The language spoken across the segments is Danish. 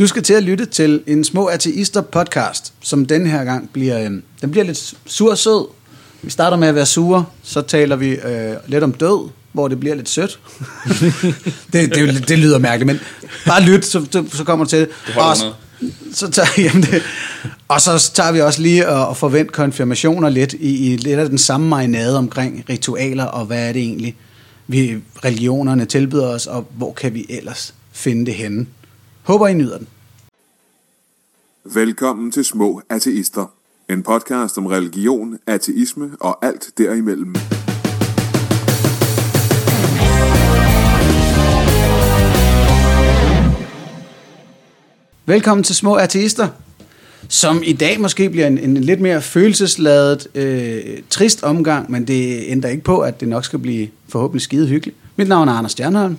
Du skal til at lytte til en små ateister podcast, som den her gang bliver, øh, den bliver lidt sur sød. Vi starter med at være sure, så taler vi øh, lidt om død, hvor det bliver lidt sødt. det, det, det lyder mærkeligt, men bare lyt, så, så kommer du til det. Og så, så tager, jamen det, og så tager vi også lige og, og forvent konfirmationer lidt i, i lidt af den samme marinade omkring ritualer, og hvad er det egentlig, vi religionerne tilbyder os, og hvor kan vi ellers finde det henne. Håber, I nyder den. Velkommen til Små Ateister. En podcast om religion, ateisme og alt derimellem. Velkommen til Små Ateister, som i dag måske bliver en, en lidt mere følelsesladet, øh, trist omgang, men det ændrer ikke på, at det nok skal blive forhåbentlig skide hyggeligt. Mit navn er Anders Stjernholm,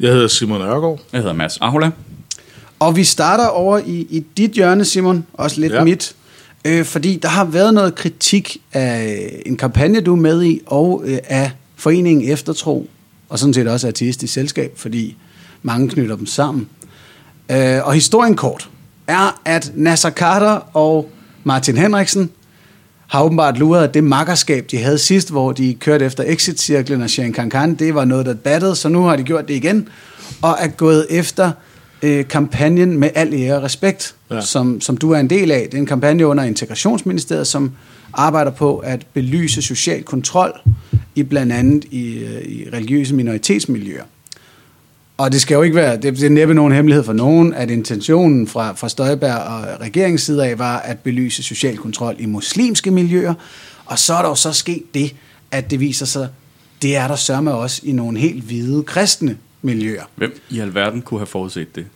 Jeg hedder Simon Ørgaard. Jeg hedder Mads Ahola. Og vi starter over i, i dit hjørne, Simon, også lidt ja. Mit, øh, fordi der har været noget kritik af en kampagne, du er med i, og øh, af foreningen Eftertro, og sådan set også ateistisk selskab, fordi mange knytter dem sammen. Øh, og historien kort er, at Nasser Carter og Martin Henriksen har åbenbart luret det makkerskab, de havde sidst, hvor de kørte efter Exit-cirklen og Sharon Kankan. Det var noget, der battede, så nu har de gjort det igen, og er gået efter øh, kampagnen med al ære og respekt, ja. Som, som du er en del af. Det er en kampagne under Integrationsministeriet, som arbejder på at belyse social kontrol i blandt andet i, øh, i religiøse minoritetsmiljøer. Og det skal jo ikke være, det, det er næppe nogen hemmelighed for nogen, at intentionen fra, fra Støjberg og regeringens side af var at belyse social kontrol i muslimske miljøer. Og så er der jo så sket det, at det viser sig, det er der sørme også i nogle helt hvide kristne miljøer. Hvem i alverden kunne have forudset det?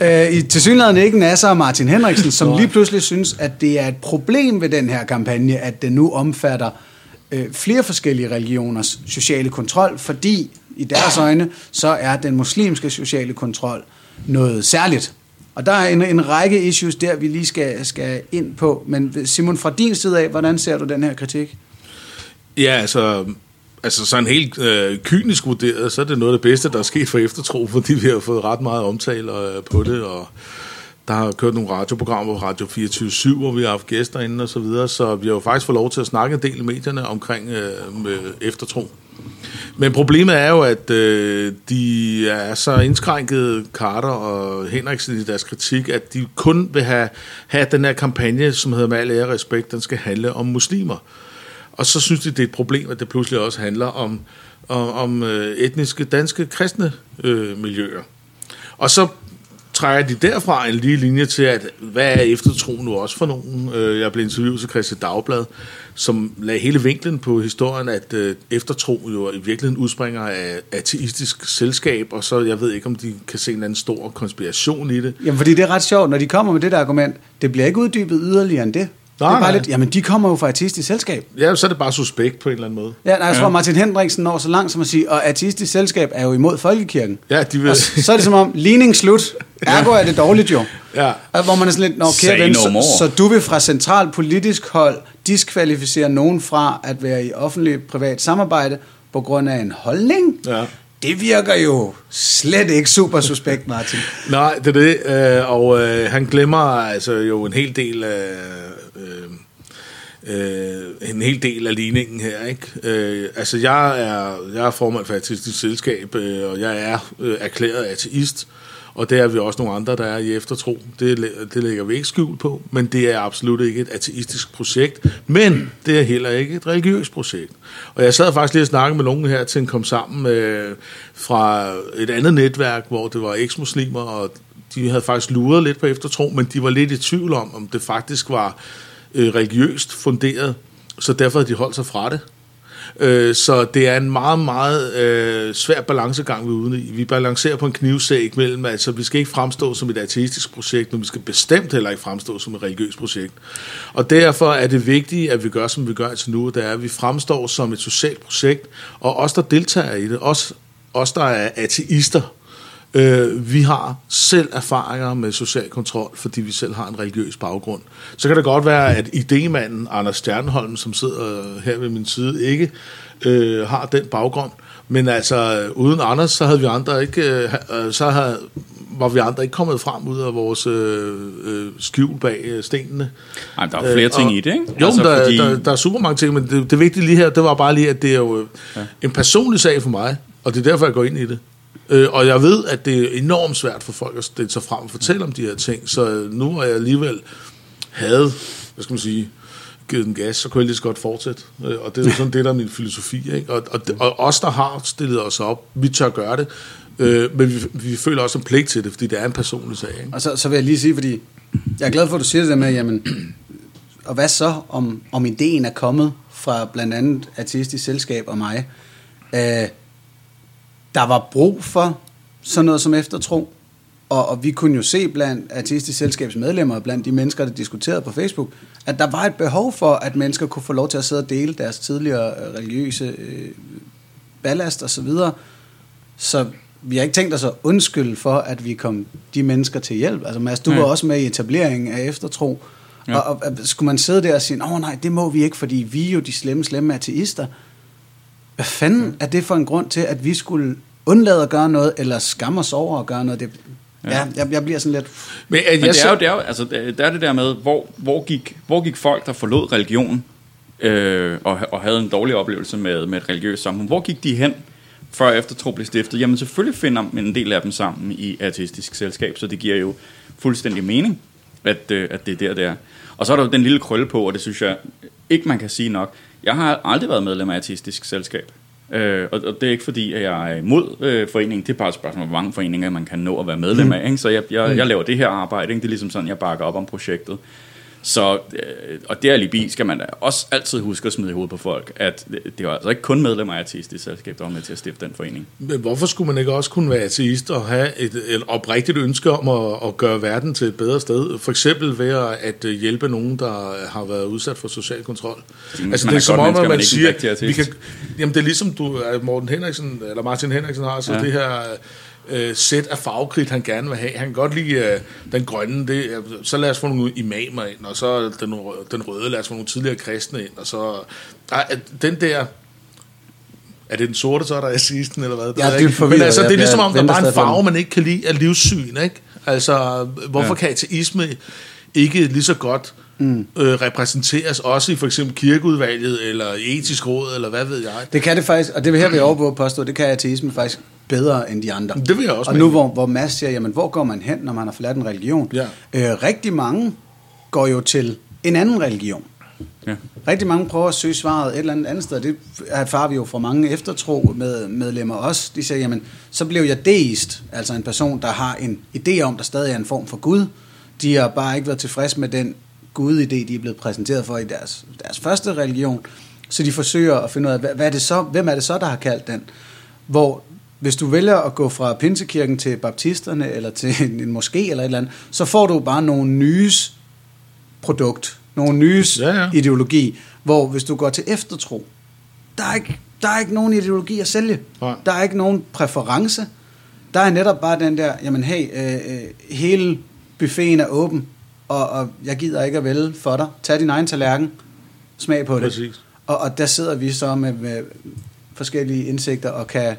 Øh, i tilsyneladende ikke Nasser og Martin Henriksen, som lige pludselig synes, at det er et problem ved den her kampagne, at den nu omfatter øh, flere forskellige religioners sociale kontrol, fordi i deres øjne, så er den muslimske sociale kontrol noget særligt. Og der er en, en række issues der, vi lige skal, skal ind på. Men Simon, fra din side af, hvordan ser du den her kritik? Ja, altså, altså sådan helt øh, kynisk vurderet, så er det noget af det bedste, der er sket for eftertro, fordi vi har fået ret meget omtale øh, på det, og der har kørt nogle radioprogrammer på Radio 24-7, hvor vi har haft gæster inde og så videre, så vi har jo faktisk fået lov til at snakke en del i medierne omkring øh, med eftertro. Men problemet er jo, at øh, de er så indskrænket, Carter og Henriksen i deres kritik, at de kun vil have, have den her kampagne, som hedder med al ære respekt, den skal handle om muslimer. Og så synes de, det er et problem, at det pludselig også handler om, om, om øh, etniske danske kristne øh, miljøer. Og så trækker de derfra en lige linje til, at hvad er eftertro nu også for nogen? Øh, jeg blev interviewet til Christi Dagblad, som lagde hele vinklen på historien, at øh, eftertro jo i virkeligheden udspringer af ateistisk selskab, og så jeg ved ikke, om de kan se en anden stor konspiration i det. Jamen, fordi det er ret sjovt, når de kommer med det der argument, det bliver ikke uddybet yderligere end det. Nej, det er bare nej. lidt, jamen, de kommer jo fra ateistisk selskab. Ja, så er det bare suspekt på en eller anden måde. Ja, nej, jeg tror, Martin Henriksen når så langt som at sige, og ateistisk selskab er jo imod folkekirken. Ja, de vil... Og så er det som om, ligning slut, ergo er det dårligt jo. Ja. Og Hvor man er sådan lidt, nå, kære ven, no så, more." så du vil fra central politisk hold diskvalificere nogen fra at være i offentlig-privat samarbejde på grund af en holdning? Ja. Det virker jo slet ikke super suspekt, Martin. Nej, det er det, øh, og øh, han glemmer altså jo en hel del af... Øh, øh, en hel del af ligningen her, ikke? Øh, altså, jeg er, jeg er formand for Ateistisk Selskab, øh, og jeg er øh, erklæret ateist, og det er vi også nogle andre, der er i eftertro. Det, det lægger vi ikke skjul på, men det er absolut ikke et ateistisk projekt, men det er heller ikke et religiøst projekt. Og jeg sad faktisk lige og snakkede med nogen her til en kom sammen øh, fra et andet netværk, hvor det var eksmuslimer, og de havde faktisk luret lidt på eftertro, men de var lidt i tvivl om, om det faktisk var øh, religiøst funderet, så derfor har de holdt sig fra det. Øh, så det er en meget, meget øh, svær balancegang, vi er ude i. Vi balancerer på en knivsæg mellem, altså vi skal ikke fremstå som et ateistisk projekt, men vi skal bestemt heller ikke fremstå som et religiøst projekt. Og derfor er det vigtigt, at vi gør, som vi gør til nu, det er, at vi fremstår som et socialt projekt, og os, der deltager i det, os, os der er ateister, Øh, vi har selv erfaringer med social kontrol, fordi vi selv har en religiøs baggrund. Så kan det godt være, at idémanden Anders Stjernholm, som sidder her ved min side, ikke øh, har den baggrund. Men altså, uden Anders, så havde vi andre ikke... Øh, øh, så havde var vi andre ikke kommet frem ud af vores øh, øh, skjul bag øh, stenene. Ej, der er flere Øh, ting og- i det, ikke? Jo, altså, der, fordi, der, der er super mange ting, men det, det vigtige lige her, det var bare lige, at det er jo ja. en personlig sag for mig, og det er derfor, jeg går ind i det. Øh, og jeg ved, at det er enormt svært for folk at stille sig frem og fortælle om de her ting, så øh, nu har jeg alligevel havde, hvad skal man sige, givet den gas, så kunne jeg lige så godt fortsætte. Øh, Og det er jo sådan det, der er min filosofi. Ikke? Og, og, og os, der har stillet os op, vi tør gøre det, øh, men vi, vi føler også en pligt til det, fordi det er en personlig sag. Ikke? Og så, så vil jeg lige sige, fordi jeg er glad for, at du siger det der med, jamen, og hvad så, om, om ideen er kommet fra blandt andet Ateistisk Selskab og mig. Øh, der var brug for sådan noget som eftertro, og, og vi kunne jo se blandt Ateistisk Selskabs medlemmer, og blandt de mennesker, der diskuterede på Facebook, at der var et behov for, at mennesker kunne få lov til at sidde og dele deres tidligere øh, religiøse øh, ballast og så videre. Så vi har ikke tænkt os at undskylde for, at vi kom de mennesker til hjælp. Altså Mads, du Nej. var også med i etableringen af eftertro. Ja. Ja. Og, og, og skulle man sidde der og sige, åh nej, det må vi ikke, fordi vi er jo de slemme, slemme ateister. Hvad fanden er det for en grund til, at vi skulle undlade at gøre noget, eller skamme os over at gøre noget? Det, ja, Ja. jeg, jeg bliver sådan lidt... Men, at Men jeg det er, jo, det, er jo, altså, der er det der med, hvor, hvor, gik, hvor gik folk, der forlod religion, øh, og, og havde en dårlig oplevelse med, med et religiøst samfund, hvor gik de hen, før eftertro blev stiftet? Jamen selvfølgelig finder en del af dem sammen i ateistisk selskab, så det giver jo fuldstændig mening, at, øh, at det er der, det er. Og så er der jo den lille krølle på, og det synes jeg ikke, man kan sige nok. Jeg har aldrig været medlem af ateistisk selskab. Øh, og, og det er ikke fordi, at jeg er imod øh, foreningen. Det er bare et spørgsmål, hvor mange foreninger man kan nå at være medlem af. Ikke? Så jeg, jeg, jeg laver det her arbejde. Ikke? Det er ligesom sådan, jeg bakker op om projektet. Så, øh, og det alibi skal man da også altid huske at smide i hovedet på folk, at det, var altså ikke kun medlemmer af Ateistisk Selskab, der var med til at stifte den forening. men hvorfor skulle man ikke også kunne være ateist og have et, et oprigtigt ønske om at, at gøre verden til et bedre sted? For eksempel ved at hjælpe nogen, der har været udsat for social kontrol. man altså, det er som om, at man man siger, vi kan, jamen det er ligesom du, Morten Henriksen, eller Martin Henriksen har så ja. Ja. det her øh, sæt af farvekridt, han gerne vil have. Han kan godt lide øh, den grønne, det, er- så lad os få nogle imamer ind, og så den, den røde, lad os få nogle tidligere kristne ind, og så ej, den der er det den sorte, så er der ateisten, eller hvad? Det er jeg dybt ikke. forvirret. Men altså, det er ligesom om, der bare er en farve, man ikke kan lide af livssyn, ikke? Altså, hvorfor ja. kan ateisme ikke lige så godt mm. øh, repræsenteres også i for eksempel kirkeudvalget, eller etisk råd, eller hvad ved jeg? Det kan det faktisk, og det vil her vil jeg overvåge påstå, det kan ateisme faktisk bedre end de andre. Det vil jeg også Og mene. nu hvor, hvor Mads siger, jamen hvor går man hen, når man har forladt en religion? Ja. Øh, rigtig mange går jo til en anden religion. Ja. Rigtig mange prøver at søge svaret et eller andet andet sted. Det erfarer vi jo fra mange eftertro med medlemmer også. De siger, jamen, så blev jeg deist, altså en person, der har en idé om, der stadig er en form for Gud. De har bare ikke været tilfredse med den Gud-idé, de er blevet præsenteret for i deres, deres første religion. Så de forsøger at finde ud af, hvad, hvad er det så, hvem er det så, der har kaldt den? Hvor hvis du vælger at gå fra Pinsekirken til baptisterne, eller til en, en moské eller et eller andet, så får du bare nogle nyes produkt, nogle nyes Ja, ja. ideologi, hvor hvis du går til eftertro, der er ikke, der er ikke nogen ideologi at sælge. Nej. Der er ikke nogen præference. Der er netop bare den der, jamen hey, øh, øh, hele buffeten er åben, og, og jeg gider ikke at vælge for dig. Tag din egen tallerken, smag på det. Præcis. Og, og der sidder vi så med, med forskellige indsigter og kan,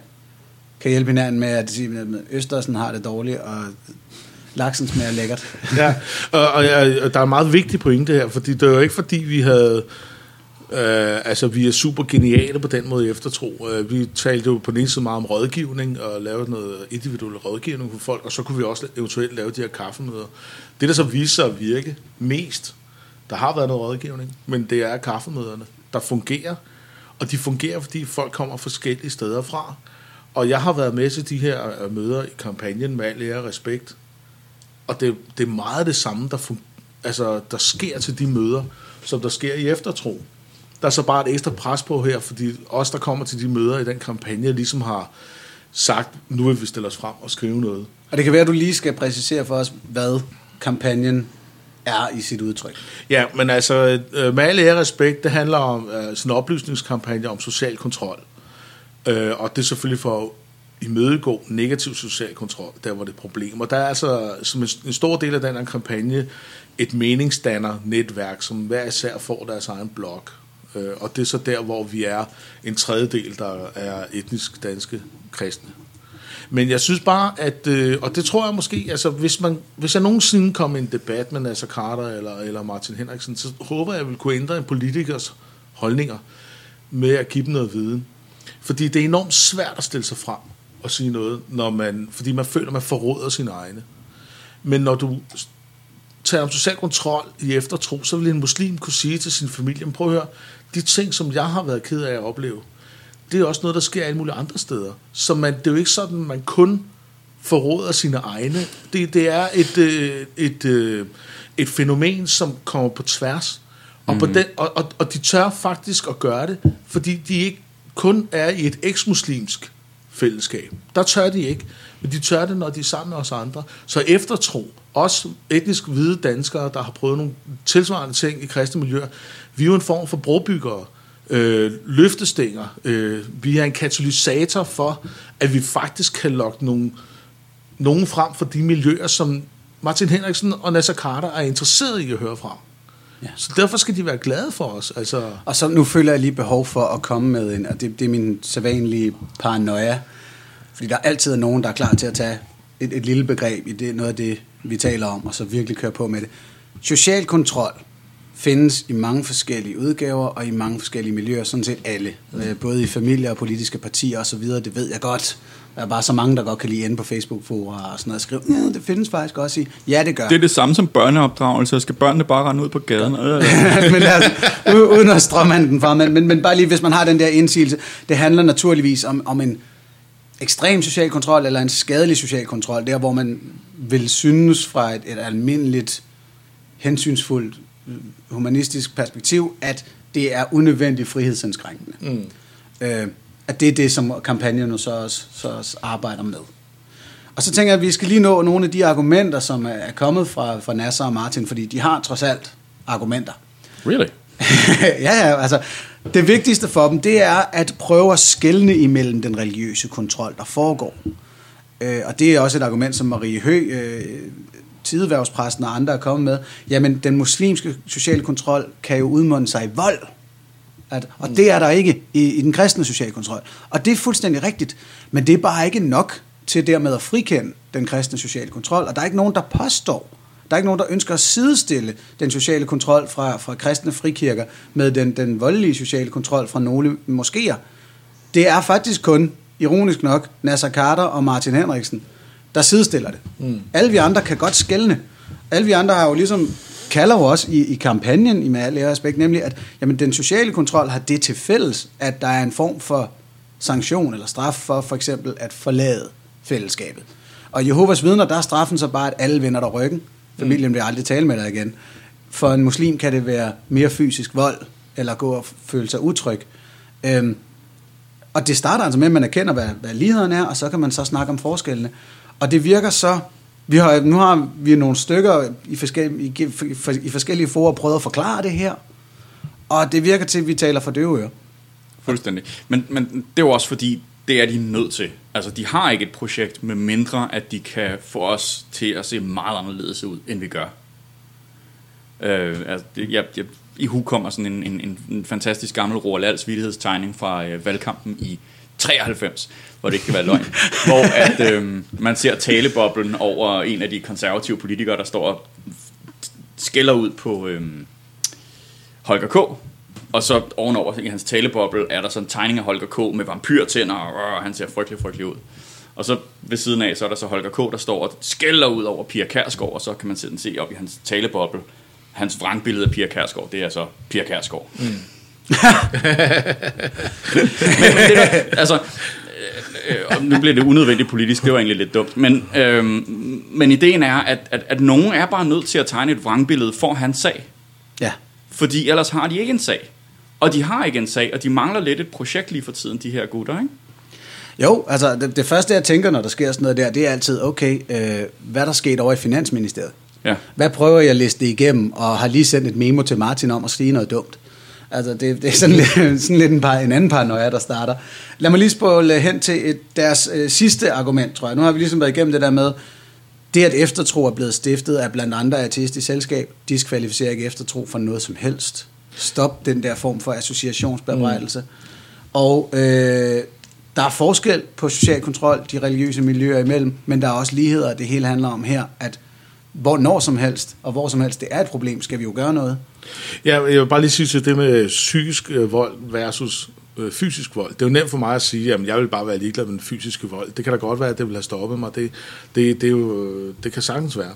kan hjælpe hinanden med at sige, at Østersen har det dårligt, og laksen smager lækkert. ja, og, og, og der er en meget vigtig pointe her, fordi det er jo ikke fordi, vi havde... Øh, altså, vi er super geniale på den måde i eftertro. Øh, vi talte jo på den ene side meget om rådgivning, og lavede noget individuel rådgivning for folk, og så kunne vi også eventuelt lave de her kaffemøder. Det, der så viser sig at virke mest, der har været noget rådgivning, men det er kaffemøderne, der fungerer. Og de fungerer, fordi folk kommer forskellige steder fra. Og jeg har været med til de her øh, møder i kampagnen med al ære og respekt, og det, det er meget det samme, der, fun- altså, der sker til de møder, som der sker i eftertro. Der er så bare et ekstra pres på her, fordi os, der kommer til de møder i den kampagne, ligesom har sagt, nu vil vi stille os frem og skrive noget. Og det kan være, at du lige skal præcisere for os, hvad kampagnen er i sit udtryk. Ja, men altså, øh, med al ære og respekt, det handler om øh, sådan en oplysningskampagne om social kontrol. Øh, og det er selvfølgelig for at imødegå negativ social kontrol, der hvor det er problemer. Der er altså som en, en stor del af den her kampagne et meningsdanner-netværk, som hver især får deres egen blog. Øh, og det er så der, hvor vi er en tredjedel, der er etnisk danske kristne. Men jeg synes bare, at, øh, og det tror jeg måske, altså hvis, man, hvis jeg nogensinde kom i en debat med Nasser Carter eller, eller Martin Henriksen, så håber jeg, at jeg vil kunne ændre en politikers holdninger med at give dem noget viden. Fordi det er enormt svært at stille sig frem og sige noget, når man, fordi man føler, at man forråder sine egne. Men når du tager om social kontrol i eftertro, så vil en muslim kunne sige til sin familie, prøv at høre, de ting, som jeg har været ked af at opleve, det er også noget, der sker alle mulige andre steder. Så man, det er jo ikke sådan, at man kun forråder sine egne. Det, det er et, øh, et, øh, et fænomen, som kommer på tværs. Og, på den, og, og, og de tør faktisk at gøre det, fordi de ikke kun er i et eksmuslimsk fællesskab. Der tør de ikke, men de tør det, når de er sammen med os andre. Så eftertro, også etnisk hvide danskere, der har prøvet nogle tilsvarende ting i kristne miljøer, vi er jo en form for brobyggere, øh, løftestænger. Øh, vi er en katalysator for, at vi faktisk kan lokke nogle, nogen frem for de miljøer, som Martin Henriksen og Nasser Carter er interesseret i at høre fra. Ja. Så derfor skal de være glade for os. Altså. Og så nu føler jeg lige behov for at komme med en, og det, det er min sædvanlige paranoia, fordi der altid er nogen, der er klar til at tage et, et lille begreb i det, noget af det, vi taler om, og så virkelig køre på med det. Social kontrol findes i mange forskellige udgaver og i mange forskellige miljøer, sådan set alle. Mm. Både i familier og politiske partier osv., det ved jeg godt. Der er bare så mange, der godt kan lide inde på Facebook-fora og sådan noget, og skrive, ja, det findes faktisk også i. Ja, det gør. Det er det samme som børneopdragelse. Skal børnene bare rende ud på gaden? men altså, uden at strømme den fra, men, men, men bare lige, hvis man har den der indsigelse, det handler naturligvis om, om en ekstrem social kontrol eller en skadelig social kontrol, der hvor man vil synes fra et, et almindeligt hensynsfuldt humanistisk perspektiv, at det er unødvendigt frihedsindskrænkende. Mm. Øh, at det er det, som kampagnen så også, så også arbejder med. Og så tænker jeg, at vi skal lige nå nogle af de argumenter, som er kommet fra, fra Nasser og Martin, fordi de har trods alt argumenter. Really? ja, ja, altså det vigtigste for dem, det er at prøve at skelne imellem den religiøse kontrol, der foregår. Øh, og det er også et argument, som Marie Hø, øh, tideværvspræsten og andre er kommet med. Jamen, den muslimske sociale kontrol kan jo udmunde sig i vold. At, og det er der ikke i, i den kristne sociale kontrol. Og det er fuldstændig rigtigt. Men det er bare ikke nok til dermed at frikende den kristne sociale kontrol. Og der er ikke nogen, der påstår, der er ikke nogen, der ønsker at sidestille den sociale kontrol fra, fra kristne frikirker med den, den voldelige sociale kontrol fra nogle moskéer. Det er faktisk kun, ironisk nok, Nasser Carter og Martin Henriksen, der sidestiller det. Mm. Alle vi andre kan godt skælne. Alle vi andre har jo ligesom kalder jo også i, i kampagnen i med al respekt, nemlig at jamen, den sociale kontrol har det til fælles, at der er en form for sanktion eller straf for for eksempel at forlade fællesskabet. Og Jehovas vidner, der er straffen så bare, at alle vender der ryggen. Familien vil aldrig tale med dig igen. For en muslim kan det være mere fysisk vold, eller gå og føle sig utryg. Øhm, og det starter altså med, at man erkender, hvad, hvad ligheden er, og så kan man så snakke om forskellene. Og det virker så... Vi har, nu har vi nogle stykker i forskellige, i, i forskellige forer prøvet at forklare det her, og det virker til, at vi taler for døve ører. Fuldstændig. Men, men det er jo også fordi, det er de nødt til. Altså, de har ikke et projekt, med mindre at de kan få os til at se meget anderledes ud, end vi gør. Øh, altså, det, jeg, jeg, i hu kommer sådan en, en, en fantastisk gammel Roald Alts vidtighedstegning fra øh, valgkampen i 93, hvor det ikke kan være løgn, hvor at, øh, man ser taleboblen over en af de konservative politikere, der står og skælder ud på øh, Holger K., og så ovenover i hans taleboble er der sådan en tegning af Holger K. med vampyrtænder, og han ser frygtelig, frygtelig ud. Og så ved siden af, så er der så Holger K., der står og skælder ud over Pia Kærsgaard, og så kan man sådan se op i hans taleboble, hans vrangbillede af Pia Kærsgaard, det er så Pia Kærsgaard. Mm. men, men det der, altså, øh, øh, nu bliver det unødvendigt politisk, det var egentlig lidt dumt, men, øh, men ideen er, at, at, at nogen er bare nødt til at tegne et vrangbillede for hans sag. Ja. Fordi ellers har de ikke en sag. Og de har ikke en sag, og de mangler lidt et projekt lige for tiden, de her gutter, ikke? Jo, altså det, det første jeg tænker, når der sker sådan noget der, det er altid, okay, øh, hvad der skete over i Finansministeriet? Ja. Hvad prøver jeg at læse det igennem, og har lige sendt et memo til Martin om at sige noget dumt? Altså, det, det er sådan lidt, sådan lidt en, par, en anden paranoia, der starter. Lad mig lige spole hen til et, deres øh, sidste argument, tror jeg. Nu har vi ligesom været igennem det der med, det at eftertro er blevet stiftet af blandt andre artistisk selskab, diskvalificerer ikke eftertro for noget som helst. Stop den der form for associationsbebrejdelse. Mm. Og øh, Der er forskel på social kontrol, de religiøse miljøer imellem, men der er også ligheder. Det hele handler om her, at hvor når som helst, og hvor som helst det er et problem, skal vi jo gøre noget. Ja, jeg vil bare lige sige til det med psykisk øh, vold versus øh, fysisk vold. Det er jo nemt for mig at sige, at jeg vil bare være ligeglad med den fysiske vold. Det kan da godt være, at det vil have stoppet mig. Det, det, det, er jo, øh, det kan sagtens være.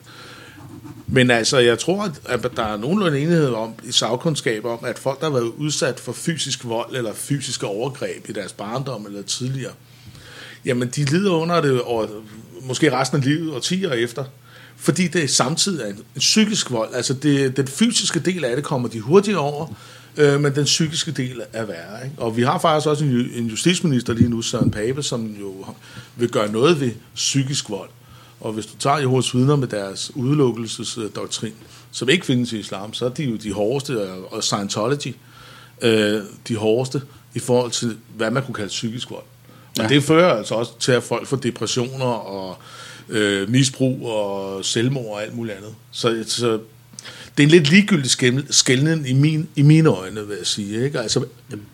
Men altså, jeg tror, at der er nogenlunde enighed om, i sagkundskab om, at folk, der har været udsat for fysisk vold eller fysiske overgreb i deres barndom eller tidligere, jamen de lider under det over, måske resten af livet og 10 år efter. Fordi det samtidig er en, en psykisk vold. Altså det, den fysiske del af det kommer de hurtigt over, øh, men den psykiske del er værre. Ikke? Og vi har faktisk også en, en justitsminister lige nu, Søren Pape, som jo vil gøre noget ved psykisk vold. Og hvis du tager Jehovas vidner med deres udelukkelsesdoktrin, som ikke findes i islam, så er de jo de hårdeste, og Scientology, øh, de hårdeste i forhold til, hvad man kunne kalde psykisk vold. Og ja. det fører altså også til, at folk får depressioner og øh, misbrug og selvmord og alt muligt andet. Så, så det er en lidt ligegyldig skældning i, min, i mine øjne, vil jeg sige. Ikke? Altså,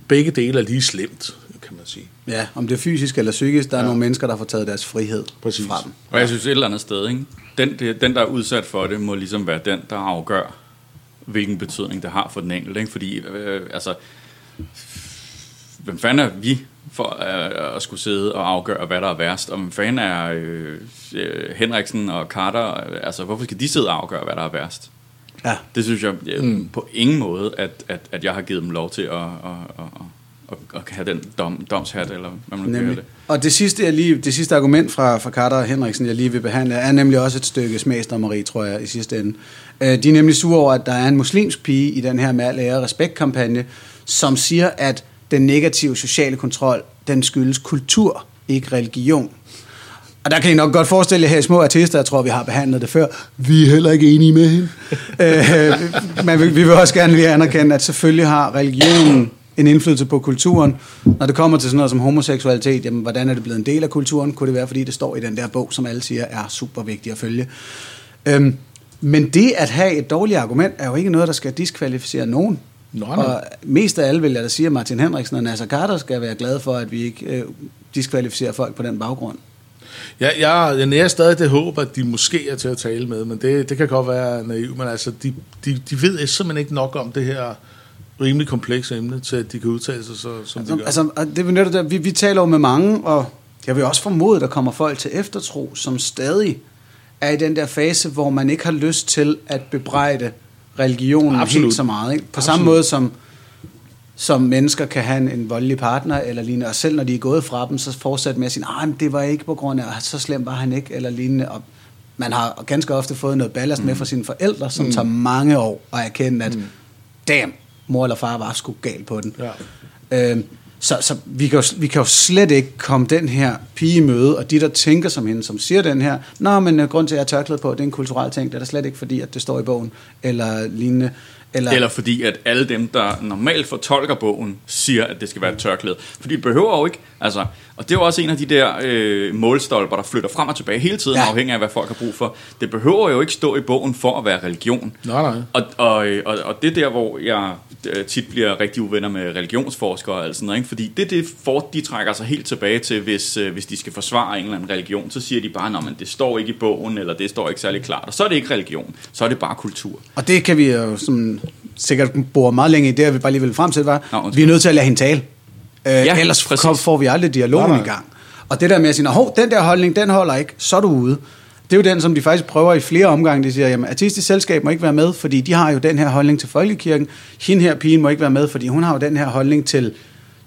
begge dele er lige slemt, kan man sige. Ja, om det er fysisk eller psykisk, der er ja. nogle mennesker, der får taget deres frihed Præcis. fra dem. Og jeg synes et eller andet sted, ikke? Den, den, der er udsat for det, må ligesom være den, der afgør, hvilken betydning det har for den enkelte. Ikke? Fordi, øh, altså, hvem fanden er vi for øh, at skulle sidde og afgøre, hvad der er værst? Hvem fanden er øh, Henriksen og Carter? Altså, hvorfor skal de sidde og afgøre, hvad der er værst? Ja. Det synes jeg mm. på ingen måde, at, at, at jeg har givet dem lov til at, at, at, at, at have den dom, domshat, eller hvad man Nemlig. det. Og det sidste, jeg lige, det sidste argument fra, fra Carter og Henriksen, jeg lige vil behandle, er nemlig også et stykke smagsdommeri, tror jeg, i sidste ende. Øh, de er nemlig sure over, at der er en muslimsk pige i den her med at lære respekt-kampagne, som siger, at den negative sociale kontrol, den skyldes kultur, ikke religion. Og der kan I nok godt forestille jer her i små artister, jeg tror, vi har behandlet det før. Vi er heller ikke enige med hende. øh, men vi, vi vil også gerne lige anerkende, at selvfølgelig har religionen en indflydelse på kulturen. Når det kommer til sådan noget som homoseksualitet, jamen, hvordan er det blevet en del af kulturen? Kunne det være, fordi det står i den der bog, som alle siger er super vigtig at følge? Øhm, men det at have et dårligt argument, er jo ikke noget, der skal diskvalificere nogen. Nå, Og mest af alle vil jeg da sige, at Martin Henriksen og Nasser Carter skal være glade for, at vi ikke øh, diskvalificerer folk på den baggrund. Ja, jeg, jeg nærer stadig det håb, at de måske er til at tale med, men det, det kan godt være naivt, men altså, de, de, de ved simpelthen ikke nok om det her rimelig komplekse emne, til at de kan udtale sig, så, som altså, de gør. Altså, det der, vi, vi taler jo med mange, og jeg vil også formode, at der kommer folk til eftertro, som stadig er i den der fase, hvor man ikke har lyst til at bebrejde religionen Absolut. helt så meget. Ikke? På Absolut. samme måde som, som mennesker kan have en, en voldelig partner, eller lignende, og selv når de er gået fra dem, så fortsætte med at sige, nej, det var ikke på grund af, at så slem var han ikke, eller lignende. Og man har ganske ofte fået noget ballast mm. med fra sine forældre, som mm. tager mange år at erkende, at mm. damn, mor eller far var sgu galt på den. Ja. Øhm, så så vi, kan jo, vi kan jo slet ikke komme den her pige i møde, og de, der tænker som hende, som siger den her, Nå, men øh, grund til, at jeg er tørklæde på, det er en kulturel ting, det er da slet ikke fordi, at det står i bogen, eller lignende. Eller, Eller fordi, at alle dem, der normalt fortolker bogen, siger, at det skal være et tørklæde. Fordi det behøver jo ikke, altså, og det er jo også en af de der øh, målstolper, der flytter frem og tilbage hele tiden, Ja. afhængig af, hvad folk har brug for. Det behøver jo ikke stå i bogen for at være religion. Nej, nej. Og, og, og, og det er der, hvor jeg øh, tit bliver rigtig uvenner med religionsforskere og alt sådan noget, ikke? fordi det, det for, de trækker sig helt tilbage til, hvis, øh, hvis de skal forsvare en eller anden religion, så siger de bare, at det står ikke i bogen, eller det står ikke særlig klart, og så er det ikke religion, så er det bare kultur. Og det kan vi jo som, sikkert bore meget længe i, det vi bare lige vil frem til, var, Nå, undskyld. vi er nødt til at lade hende tale. Øh, ja, ellers præcis. kom, får vi aldrig dialogen Nej, i nej. gang. Og det der med at sige, hov, den der holdning, den holder ikke, så er du ude. Det er jo den, som de faktisk prøver i flere omgange. De siger, jamen, artistisk selskab må ikke være med, fordi de har jo den her holdning til folkekirken. Hende her pigen må ikke være med, fordi hun har jo den her holdning til,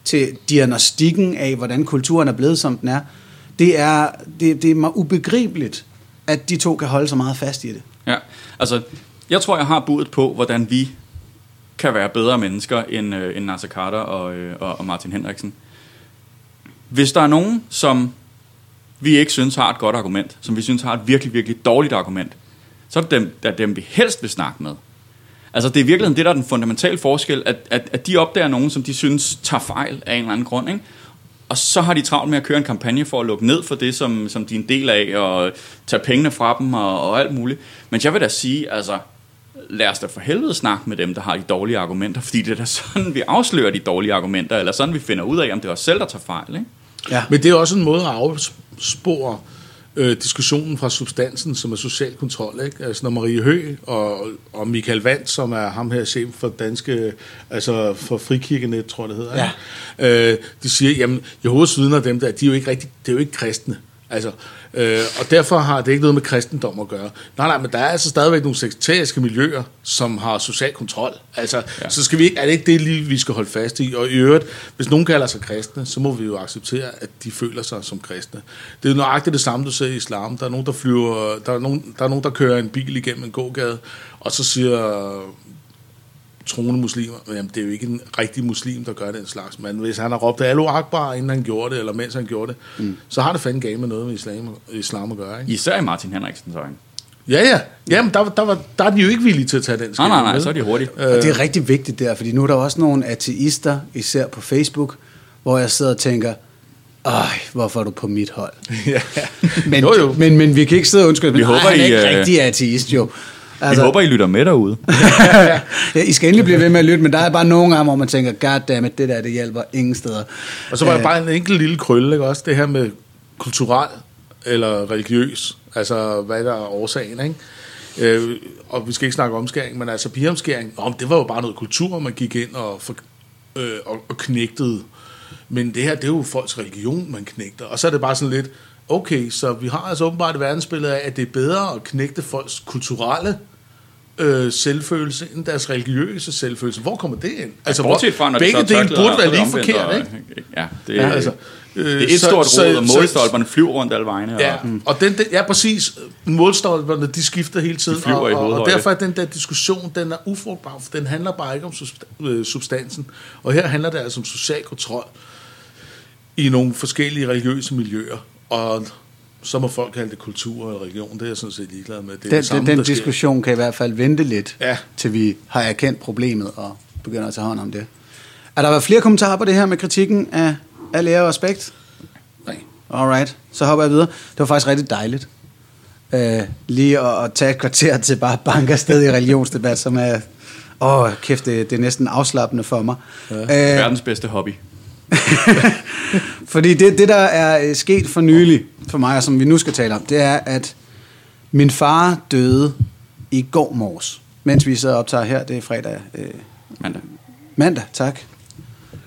til diagnostikken af, hvordan kulturen er blevet, som den er. Det er, det, det er mig ubegribeligt, at de to kan holde så meget fast i det. Ja, altså, jeg tror, jeg har budet på, hvordan vi kan være bedre mennesker end, øh, end Nasser Carter og, øh, og, og Martin Henriksen. Hvis der er nogen, som vi ikke synes har et godt argument, som vi synes har et virkelig, virkelig dårligt argument, så er det dem, der er dem vi helst vil snakke med. Altså, det er virkelig det, der er den fundamentale forskel, at, at, at de opdager nogen, som de synes tager fejl af en eller anden grund, ikke? Og så har de travlt med at køre en kampagne for at lukke ned for det, som, som de er en del af, og tage pengene fra dem og, og alt muligt. Men jeg vil da sige, altså, lad os da for helvede snakke med dem, der har de dårlige argumenter, fordi det er da sådan, vi afslører de dårlige argumenter, eller sådan, vi finder ud af, om det er os selv, der tager fejl, ikke? Ja. Men det er også en måde at afspore øh, diskussionen fra substansen, som er social kontrol. Ikke? Altså når Marie Hø og, og Michael Vandt, som er ham her chef for danske, altså for frikirkenet, tror jeg det hedder, ja. øh, de siger, jamen Jehovas vidner, dem der, de er jo ikke rigtig, det er jo ikke kristne. Altså, øh, og derfor har det ikke noget med kristendom at gøre. Nej, nej, men der er altså stadigvæk nogle sekteriske miljøer, som har social kontrol. Altså, ja. så skal vi ikke, er det ikke det lige, vi skal holde fast i? Og i øvrigt, hvis nogen kalder sig kristne, så må vi jo acceptere, at de føler sig som kristne. Det er nøjagtigt det samme, du ser i islam. Der er nogen, der flyver, der er nogen, der, er nogen, der kører en bil igennem en gågade, og så siger troende muslimer, jamen det er jo ikke en rigtig muslim, der gør den slags, men hvis han har råbt Allahu Akbar, inden han gjorde det, eller mens han gjorde det, mm. så har det fandme galt med noget med islam, islam at gøre. Ikke? Især i Martin Henriksens øjne. Ja, ja. Jamen, der, der, var, der er de jo ikke villige til at tage den Nej, nej, nej, så er de hurtigt. Og det er rigtig vigtigt der, fordi nu er der også nogle ateister, især på Facebook, hvor jeg sidder og tænker, ej, hvorfor er du på mit hold? ja. Men, Jo, jo. Men, men vi kan ikke sidde og undskylde, Vi men håber, ej, han er I, ikke øh, rigtig ateist jo. Altså, Vi håber, I lytter med derude. ja, I skal endelig blive ved med at lytte, men der er bare nogle gange, hvor man tænker, goddammit, det der, det hjælper ingen steder. Og så var der Øh, bare en enkelt lille krølle, ikke også? Det her med kulturel eller religiøs, altså hvad der er årsagen, ikke? Øh, og vi skal ikke snakke omskæring, men altså pigeomskæring, om det var jo bare noget kultur, man gik ind og, for, øh, og, og knægtede. Men det her, det er jo folks religion, man knægter. Og så er det bare sådan lidt, okay, så vi har altså åbenbart et verdensbillede af, at det er bedre at knægte folks kulturelle øh, selvfølelse end deres religiøse selvfølelse. Hvor kommer det ind? Altså, Bortset fra, når begge de så dele burde være lige forkert, ikke? Ja, det Ja, er, altså, det øh, er et så- stort så- råd, og så- målstolperne flyver rundt alle vegne. Ja, Og, og den, den, ja, præcis. Målstolperne, de skifter hele tiden. Og, i og, og derfor er den der diskussion, den er ufrugtbar, for den handler bare ikke om øh, substansen. Og her handler det altså om social kontrol i nogle forskellige religiøse miljøer. Og så må folk kalde det kultur eller religion, det er jeg sådan set ligeglad med. Det er Den, det samme, den, den der sker. diskussion kan i hvert fald vente lidt, Ja. til vi har erkendt problemet og begynder at tage hånd om det. Er der været flere kommentarer på det her med kritikken af al ære og respekt? Nej. Alright, så hopper jeg videre. Det var faktisk rigtig dejligt. Øh, lige at, at tage et kvarter til bare at banke afsted i religionsdebat, som er... Åh, kæft, det, det er næsten afslappende for mig. Ja. Øh, verdens bedste hobby. fordi det, det, der er øh, sket for nylig for mig, og som vi nu skal tale om, det er, at min far døde i går morges, mens vi sidder og optager her. Det er fredag øh, Mandag. mandag, tak.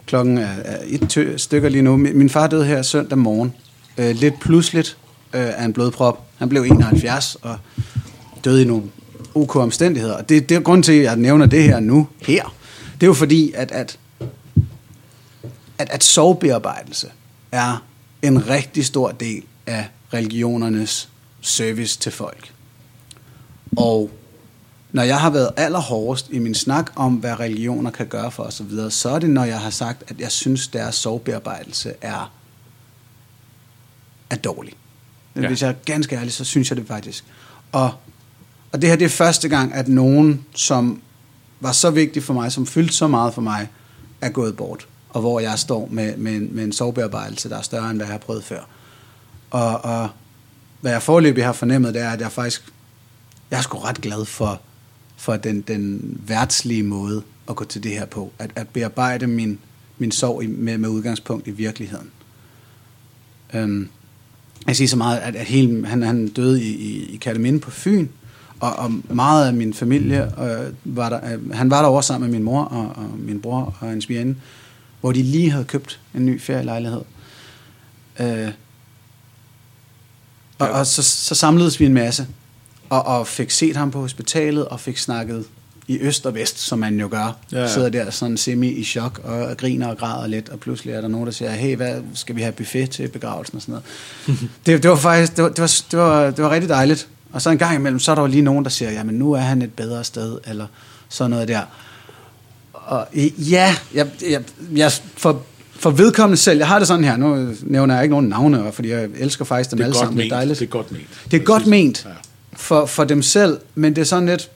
Klokken er, er et tø- stykker lige nu. Min min far døde her søndag morgen. Øh, lidt pludseligt øh, af en blodprop. Han blev 71 og døde i nogle ok omstændigheder. Og det, det er grund til, at jeg nævner det her nu, her. Det er jo fordi, at, at, at, at sorgbearbejdelse er en rigtig stor del af religionernes service til folk. Og når jeg har været allerhårdest i min snak om, hvad religioner kan gøre for os, og videre, så er det, når jeg har sagt, at jeg synes, deres sorgbearbejdelse er, er dårlig. Men ja. hvis jeg er ganske ærlig, så synes jeg det faktisk. Og, og det her det er første gang, at nogen, som var så vigtig for mig, som fyldte så meget for mig, er gået bort. Og hvor jeg står med, med, en, med en sovebearbejdelse, der er større, end hvad jeg har prøvet før. Og, og hvad jeg forløbig har fornemmet, det er, at jeg faktisk jeg er sgu ret glad for, for den, den værtslige måde at gå til det her på. At, at bearbejde min, min sorg i, med, med udgangspunkt i virkeligheden. Øhm, jeg siger så meget, at, at hele, han, han døde i, i, i Kataminde på Fyn, og, og meget af min familie, øh, var der, øh, han var der over sammen med min mor og, og min bror og hans svigerinde, hvor de lige havde købt en ny ferielejlighed. Øh, og, og så, så samledes vi en masse, og, og fik set ham på hospitalet, og fik snakket i øst og vest, som man jo gør. Ja, Ja. Sidder der sådan semi i chok, og, og griner og græder lidt, og pludselig er der nogen, der siger, hey, hvad, skal vi have buffet til begravelsen og sådan noget. det, det var faktisk, det var, det, var, det, var, det var rigtig dejligt. Og så en gang imellem, så er der jo lige nogen, der siger, jamen nu er han et bedre sted, eller sådan noget der. Og øh, ja, jeg, jeg, jeg for, for vedkommende selv, jeg har det sådan her, nu nævner jeg ikke nogen navne, fordi jeg elsker faktisk dem alle sammen, det er dejligt. Det er godt ment. Det er godt ment for, for dem selv, men det er sådan lidt...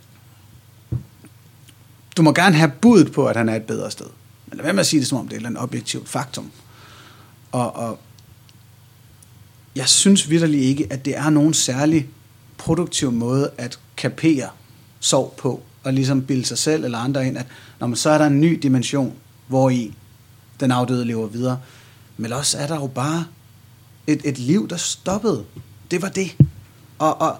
Du må gerne have budet på, at han er et bedre sted. Men lad være med at sige det, som om det er et eller andet objektivt faktum. Og, og jeg synes vidderligt ikke, at det er nogen særlig produktiv måde at kapere sorg på, og ligesom bilde sig selv eller andre ind, at når man så er der en ny dimension, hvor i den afdøde lever videre. Men også er der jo bare et, et liv, der stoppede. Det var det. Og, og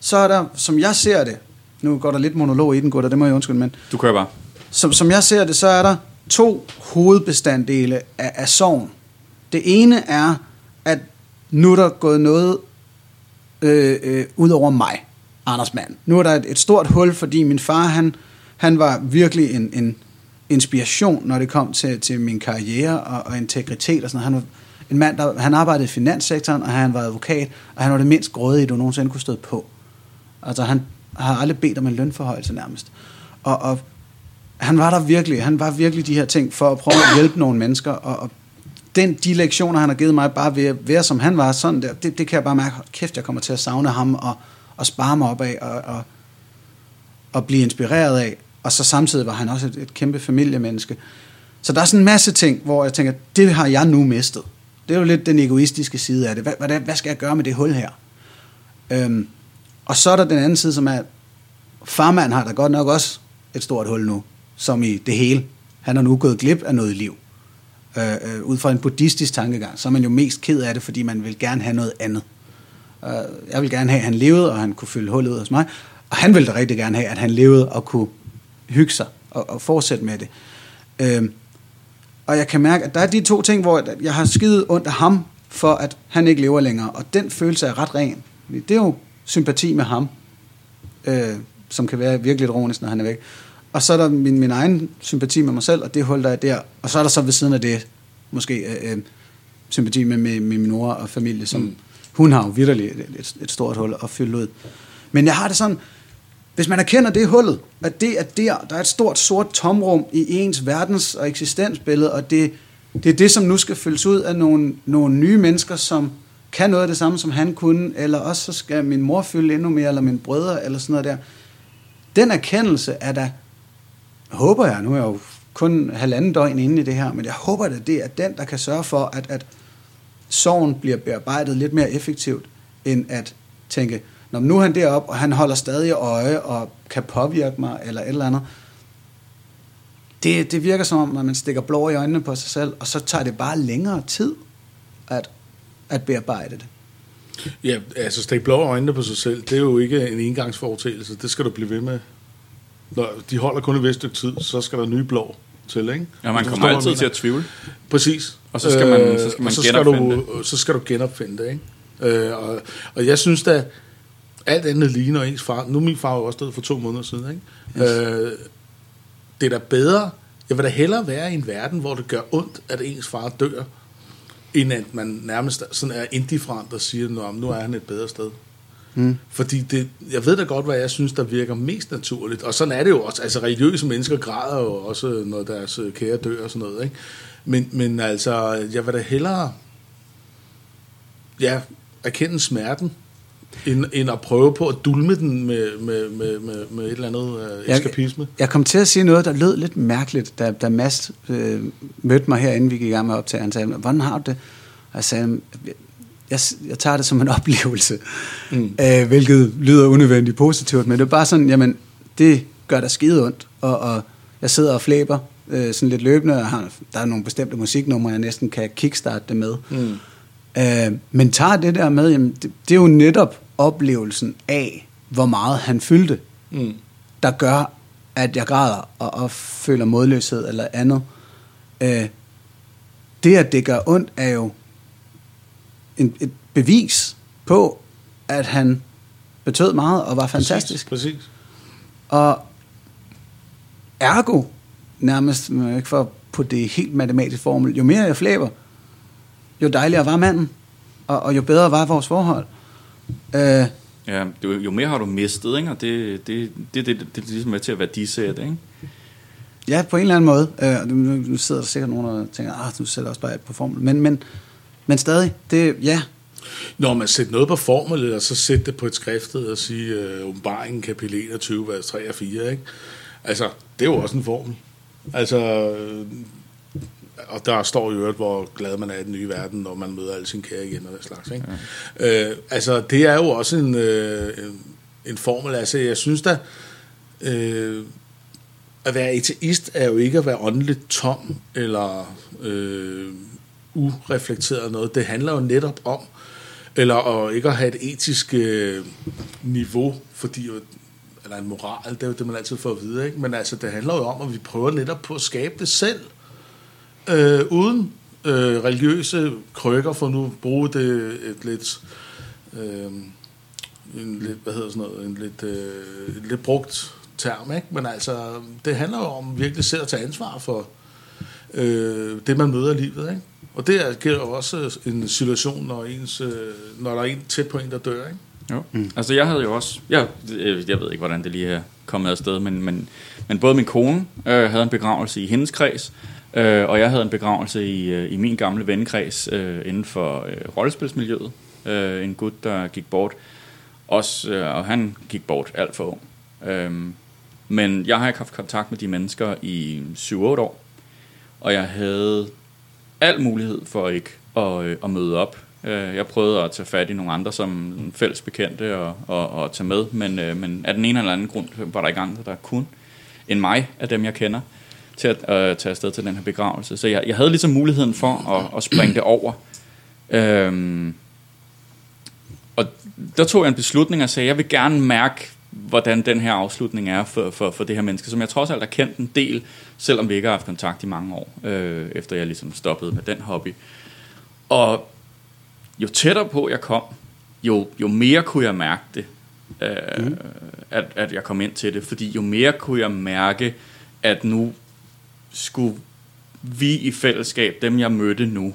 så er der, som jeg ser det, nu går der lidt monolog i den, gutter, det må jeg undskylde, men Du kører bare. som, som jeg ser det, så er der to hovedbestanddele af, af sorgen. Det ene er, at nu er der gået noget øh, øh, ud over mig, Anders Mand. Nu er der et, et stort hul, fordi min far, han, han var virkelig en, en inspiration, når det kom til, til min karriere og, og integritet og sådan noget. Han var en mand, der, han arbejdede i finanssektoren, og han var advokat, og han var det mindst grådige, du nogensinde kunne støde på. Altså, han har aldrig bedt om en lønforhøjelse nærmest. Og, og han var der virkelig, han var virkelig de her ting for at prøve at hjælpe nogle mennesker, og, og den, de lektioner, han har givet mig, bare ved at være som han var, sådan der, det, det kan jeg bare mærke, kæft, jeg kommer til at savne ham, og, og spare mig op af, og, og, og blive inspireret af. Og så samtidig var han også et, et kæmpe familiemenneske. Så der er sådan en masse ting, hvor jeg tænker, det har jeg nu mistet. Det er jo lidt den egoistiske side af det. Hvad, hvad, hvad skal jeg gøre med det hul her? Øhm, og så er der den anden side, som er, farmand har der godt nok også et stort hul nu, som i det hele. Han har nu gået glip af noget liv. Øh, øh, ud fra en buddhistisk tankegang, så er man jo mest ked af det, fordi man vil gerne have noget andet. Øh, jeg vil gerne have, at han levede, og han kunne fylde hullet ud hos mig. Og han ville da rigtig gerne have, at han levede og kunne hygge sig og, og fortsætte med det. Øhm, og jeg kan mærke, at der er de to ting, hvor jeg har skide ondt af ham, for at han ikke lever længere. Og den følelse er ret ren. Det er jo sympati med ham, øh, som kan være virkelig ironisk, når han er væk. Og så er der min, min egen sympati med mig selv, og det hul, der er der. Og så er der så ved siden af det, måske øh, øh sympati med, med, med min mor og familie, som mm hun har jo virkelig et, et, et stort hul at fylde ud. Men jeg har det sådan, hvis man erkender det hullet, at det er der, der er et stort sort tomrum i ens verdens- og eksistensbillede, og det, det er det, som nu skal fyldes ud af nogle, nogle nye mennesker, som kan noget af det samme, som han kunne, eller også så skal min mor fylde endnu mere, eller min brødre, eller sådan noget der. Den erkendelse er da, håber jeg, nu er jeg jo kun halvanden døgn inde i det her, men jeg håber da, det er den, der kan sørge for, at, at sorgen bliver bearbejdet lidt mere effektivt, end at tænke, når nu er han deroppe, og han holder stadig øje, og kan påvirke mig, eller et eller andet. Det, det virker som om, at man stikker blå i øjnene på sig selv, og så tager det bare længere tid at, at bearbejde det. Ja, altså stikke blå øjnene på sig selv, det er jo ikke en engangsforetagelse. Det skal du blive ved med. Når de holder kun et vist stykke tid, så skal der nye blå til, ikke? Ja, man kommer altid til at tvivle. Præcis. Og så skal man- så skal man så genopfinde du, Så skal du genopfinde det, ikke? Øh, og, og jeg synes da, alt andet ligner ens far. Nu er min far jo også død for to måneder siden, ikke? Yes. Øh, det er da bedre. Jeg vil da hellere være i en verden, hvor det gør ondt, at ens far dør, end at man nærmest sådan er indifferent og siger, men nu er han et bedre sted. Mm. Fordi det, jeg ved da godt, hvad jeg synes, der virker mest naturligt. Og sådan er det jo også. Altså religiøse mennesker græder jo også, når deres øh, kære dør og sådan noget. Ikke? Men, men altså, jeg vil da hellere ja, erkende smerten, end, end at prøve på at dulme den med, med, med, med, med et eller andet øh, eskapisme. Jeg kom til at sige noget, der lød lidt mærkeligt, da, da Mads øh, mødte mig herinde, vi gik i gang med at optage. Han sagde, hvordan har du det? Og jeg sagde, jeg, jeg tager det som en oplevelse, mm. øh, hvilket lyder unødvendigt positivt, men det er bare sådan, jamen, det gør der skide ondt, og, og jeg sidder og flæber øh, sådan lidt løbende, har, der er nogle bestemte musiknumre, jeg næsten kan kickstarte det med. Mm. Øh, men tager det der med, jamen, det, det er jo netop oplevelsen af, hvor meget han fyldte, Mm. der gør, at jeg græder og, og føler modløshed eller andet. Øh, det, at det gør ondt, er jo en, et bevis på, at han betød meget og var fantastisk. Præcis, præcis. Og ergo, nærmest men ikke for på det helt matematisk formel, jo mere jeg flæber, jo dejligere var manden, og, og jo bedre var vores forhold. Øh, Ja, jo- jo mere har du mistet, ikke? og det, det, det, det, det, det er ligesom med til at værdisætte. Ikke? Ja, på en eller anden måde. Øh, nu, nu sidder der sikkert nogen, der tænker, ah, du sætter også bare et på formel. Men, men, men stadig, det, ja, Når man sætter noget på formel, eller så sætte det på et skriftet og sige, øh, åbenbaringen kapitel 21, vers 3 og 4, ikke? Altså, det er jo også en formel. Altså, øh, og der står jo øvrigt, hvor glad man er i den nye verden, når man møder alle sine kære igen og den slags, ikke? Ja. Øh, altså, det er jo også en, øh, en, en formel. Altså, jeg synes da, øh, at være ateist er jo ikke at være åndeligt tom, eller øh, ureflekteret noget. Det handler jo netop om, eller at ikke at have et etisk øh, niveau, fordi eller en moral, det er jo det, man altid får at vide, ikke? men altså, det handler jo om, at vi prøver netop på at skabe det selv, øh, uden øh, religiøse krykker, for nu at bruge det et lidt, øh, en lidt, hvad hedder sådan noget, en lidt, øh, en lidt brugt term, ikke? men altså, det handler jo om virkelig selv at tage ansvar for øh, det, man møder i livet, ikke? Og det er, giver jo også en situation, når, ens, øh, når der er en tæt på en, der dør, ikke? Jo. Mm. Altså jeg havde jo også, jeg, øh, jeg ved ikke hvordan det lige er kommet afsted, men, men, men både min kone øh, havde en begravelse i hendes kreds, øh, og jeg havde en begravelse i, øh, i min gamle vennekreds øh, inden for øh, rollespilsmiljøet. Øh, en gut, der gik bort, også, øh, og han gik bort alt for ung. Øh, men jeg har ikke haft kontakt med de mennesker i 7-8 år, og jeg havde al mulighed for ikke at, øh, at møde op Øh, jeg prøvede at tage fat i nogle andre som fælles bekendte og, og, og tage med, men, øh, men af den ene eller anden grund var der i gang, der kun en mig af dem, jeg kender, til at øh, tage afsted til den her begravelse. Så jeg, jeg havde ligesom muligheden for at, at springe det over. Øhm, og der tog jeg en beslutning og sagde, jeg vil gerne mærke, hvordan den her afslutning er for, for, for det her menneske, som jeg trods alt har kendt en del, selvom vi ikke har haft kontakt i mange år, øh, efter jeg ligesom stoppede med den hobby. Og jo tættere på jeg kom, jo, jo mere kunne jeg mærke det, øh, mm. at, at jeg kom ind til det. Fordi jo mere kunne jeg mærke, at nu skulle vi i fællesskab, dem jeg mødte nu,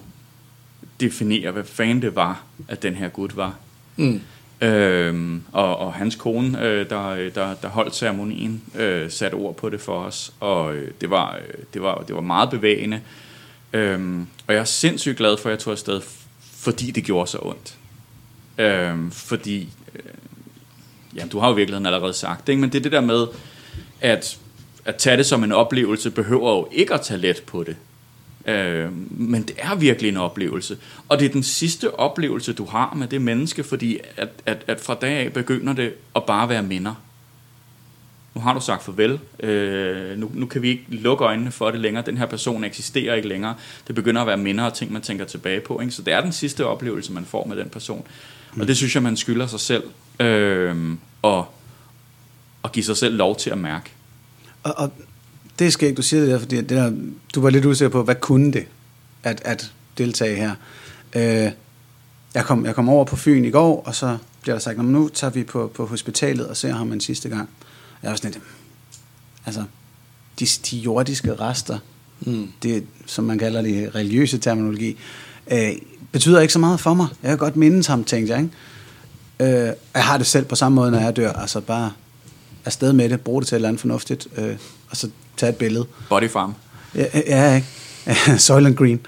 definere, hvad fanden det var, at den her Gud var. Mm. Øhm, og, og hans kone, øh, der, der, der holdt ceremonien, øh, satte ord på det for os, og øh, det, var, øh, det, var, det var meget bevægende. Øhm, og jeg er sindssygt glad for, at jeg tog afsted fordi det gjorde så ondt. Øhm, fordi, øh, ja, du har jo i virkeligheden allerede sagt det, ikke? men det er det der med, at, at tage det som en oplevelse, behøver jo ikke at tage let på det. Øh, men det er virkelig en oplevelse. Og det er den sidste oplevelse, du har med det menneske, fordi at, at, at fra dag af begynder det at bare være minder nu har du sagt farvel, øh, nu, nu kan vi ikke lukke øjnene for det længere, den her person eksisterer ikke længere, det begynder at være minder og ting, man tænker tilbage på, ikke? så det er den sidste oplevelse, man får med den person, mm. og det synes jeg, man skylder sig selv, øh, og, og give sig selv lov til at mærke. Og, og det skal ikke, du siger det der, fordi det der, du var lidt usikker på, hvad kunne det, at, at deltage her. Øh, jeg, kom, jeg kom over på Fyn i går, og så bliver der sagt, nu tager vi på, på hospitalet og ser ham en sidste gang. Jeg var sådan lidt, altså, de, de jordiske rester, mm. det, som man kalder det religiøse terminologi, øh, betyder ikke så meget for mig. Jeg kan godt mindes ham, tænkte jeg. Ikke? Øh, jeg har det selv på samme måde, når jeg dør. Altså bare afsted med det, bruge det til et eller andet fornuftigt, øh, og så tage et billede. Body farm. Ja, ja ikke? Soylent Green.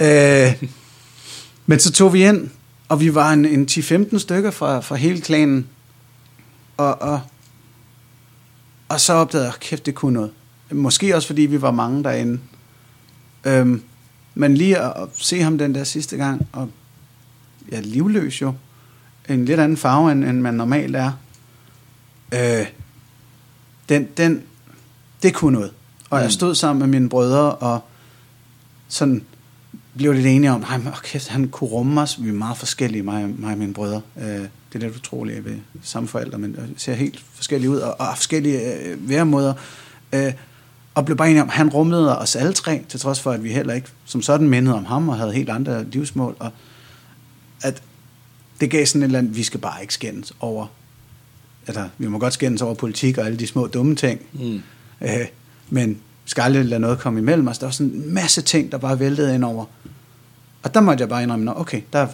Øh, men så tog vi ind, og vi var en, en 10-15 stykker fra, fra hele klanen, og, og og så opdagede jeg, kæft, det kunne noget. Måske også, fordi vi var mange derinde. Øhm, men lige at, at se ham den der sidste gang, og ja, livløs jo. En lidt anden farve, end, end man normalt er. Øh, den, den, det kunne noget. Og mm. jeg stod sammen med mine brødre, og sådan blev lidt enige om, at han kunne rumme os. Vi er meget forskellige, mig, mig og mine brødre. Øh, det er lidt utroligt ved samme forældre, men ser helt forskellige ud, og, og forskellige øh, væremåder. Øh, og blev bare enige om, han rummede os alle tre, til trods for, at vi heller ikke som sådan mindede om ham, og havde helt andre livsmål. Og at det gav sådan et eller andet, vi skal bare ikke skændes over, altså, vi må godt skændes over politik og alle de små dumme ting, mm. øh, men skal aldrig lade noget komme imellem os. Der var sådan en masse ting, der bare væltede ind over. Og der måtte jeg bare indrømme, okay, der,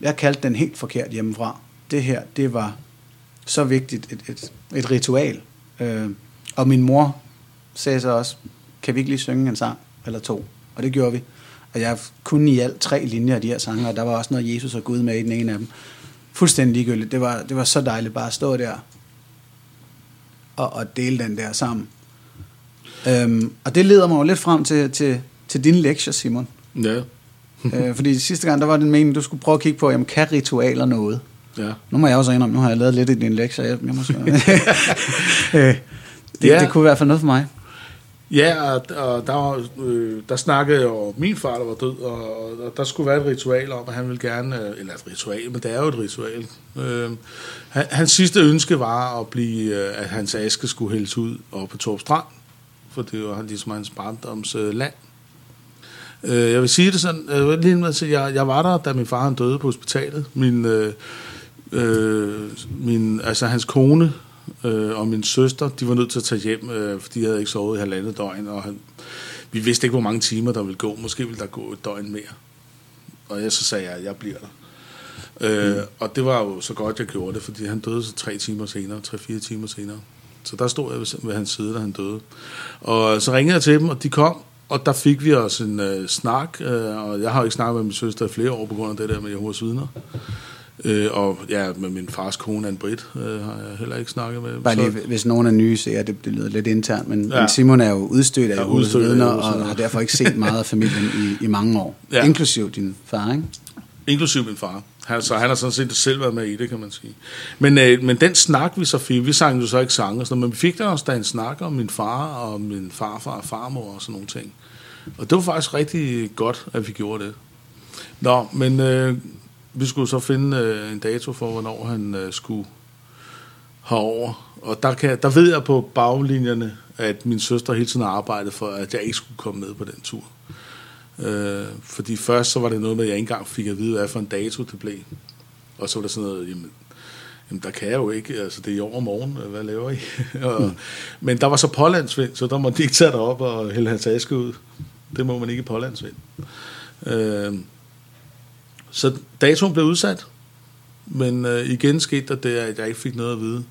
jeg kaldte den helt forkert hjemmefra det her, det var så vigtigt et, et, et ritual. Øh, og min mor sagde så også, kan vi ikke lige synge en sang eller to? Og det gjorde vi. Og jeg kunne i alt tre linjer af de her sange, og der var også noget Jesus og Gud med i den ene af dem. Fuldstændig ligegyldigt. Det var, det var så dejligt bare at stå der og, og dele den der sammen. Øhm, og det leder mig jo lidt frem til, til, til din lektie, Simon. Ja. øh, fordi sidste gang, der var den mening, du skulle prøve at kigge på, jamen, kan ritualer noget? Ja. Nu må jeg også indrømme, nu har jeg lavet lidt i din lektie, jeg, jeg må øh, det, ja. det kunne i hvert fald noget for mig. Ja, og, og der, var, øh, der snakkede om min far, der var død, og, og der skulle være et ritual om, at han ville gerne, øh, eller et ritual, men det er jo et ritual. Øh, han, hans sidste ønske var at blive, øh, at hans aske skulle hældes ud op på Torp Strand, for det var ligesom hans barndoms øh, land. Øh, jeg vil sige det sådan, øh, lige med, jeg, jeg var der, da min far han døde på hospitalet. Min, øh, øh, min, altså hans kone øh, og min søster, de var nødt til at tage hjem, øh, for de havde ikke sovet i halvandet døgn, og han, vi vidste ikke, hvor mange timer der ville gå. Måske ville der gå et døgn mere. Og jeg så sagde jeg, at jeg bliver der. Øh, mm. Og det var jo så godt, jeg gjorde det, fordi han døde så tre timer senere, tre-fire timer senere. Så der stod jeg ved, ved hans side, da han døde. Og så ringede jeg til dem, og de kom, og der fik vi os en øh, snak, øh, og jeg har jo ikke snakket med min søster i flere år på grund af det der med Jehovas vidner. Øh, og ja, med min fars kone, Anne Britt, øh, har jeg heller ikke snakket med. Bare lige, hvis nogen er nye, så ja, det, det lyder lidt internt, men, ja. Men Simon er jo udstødt af Jehovas vidner, og har derfor ikke set meget af familien i, i mange år. Ja. Ja. Inklusiv din far, ikke? Inklusiv min far. Han, så han har sådan set selv været med i det, kan man sige. Men, øh, men den snak, vi så fik, vi sang jo så ikke sange, og sådan, noget, men vi fik der også da en snak om min far og min farfar og farmor og sådan nogle ting. Og det var faktisk rigtig godt, at vi gjorde det. Nå, men øh, vi skulle så finde øh, en dato for, hvornår han øh, skulle herover. Og der, kan, der ved jeg på baglinjerne, at min søster hele tiden har arbejdet for, at jeg ikke skulle komme med på den tur. Øh, fordi først så var det noget med, at jeg ikke engang fik at vide, hvad for en dato det blev. Og så var der sådan noget, jamen, jamen der kan jeg jo ikke, altså det er i år morgen, øh, hvad laver I? og, Men der var så pålandsvind, så der måtte de ikke tage derop og hælde hans aske ud. Det må man ikke i pålandsvind. Øh, så datoen blev udsat, men øh, igen skete der det, at jeg ikke fik noget at vide.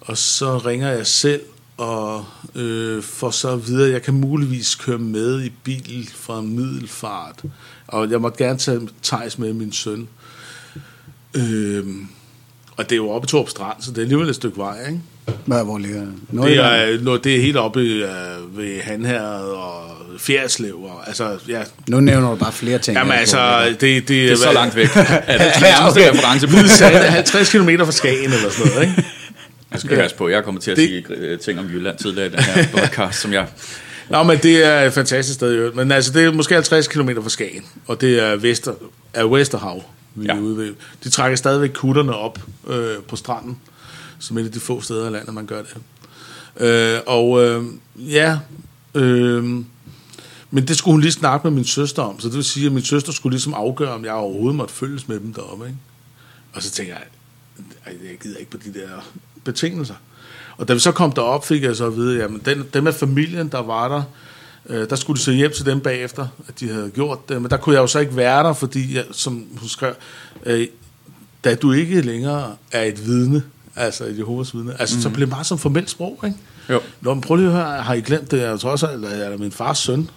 Og så ringer jeg selv og øh, får så videre, at jeg kan muligvis køre med i bil fra middelfart. Og jeg måtte gerne tage Thijs med min søn. Øh, og det er jo oppe i Torp Strand, så det er alligevel et stykke vej, ikke? Hvor, hvor ligger Det Nordjylland? er, nå, det er helt oppe øh, ved Hanherred og Fjerdslev. Og, altså, ja. Nu nævner du bare flere ting. Jamen altså, hvor det, det, Det er så langt væk, det Ja, ja, okay. reference på. det er 50 km fra Skagen eller sådan noget, ikke? Jeg skal passe på, jeg kommer til at Det- sige øh, ting om Jylland tidligere i den her podcast, som jeg... Nå, men det er et fantastisk sted, øvrigt. men altså, det er måske 50 km fra Skagen, og det er, Vester, er Vesterhav, vi. Ja. er ude ved. De trækker stadigvæk kutterne op øh, på stranden, som et af de få steder i landet, man gør det. Øh, og øh, ja, øh, men det skulle hun lige snakke med min søster om, så det vil sige, at min søster skulle ligesom afgøre, om jeg overhovedet måtte følges med dem deroppe. Ikke? Og så tænker jeg, jeg gider ikke på de der betingelser. Og da vi så kom derop, fik jeg så at vide, at den, dem af familien, der var der, øh, der skulle de så hjem til dem bagefter, at de havde gjort det. Men der kunne jeg jo så ikke være der, fordi, jeg, som hun skrev, øh, da du ikke længere er et vidne, altså et Jehovas vidne, altså mm. så bliver det meget som formelt sprog, ikke? Jo. Nå, men prøv lige at høre, har I glemt det? Jeg er jo trods alt jeg er min fars søn.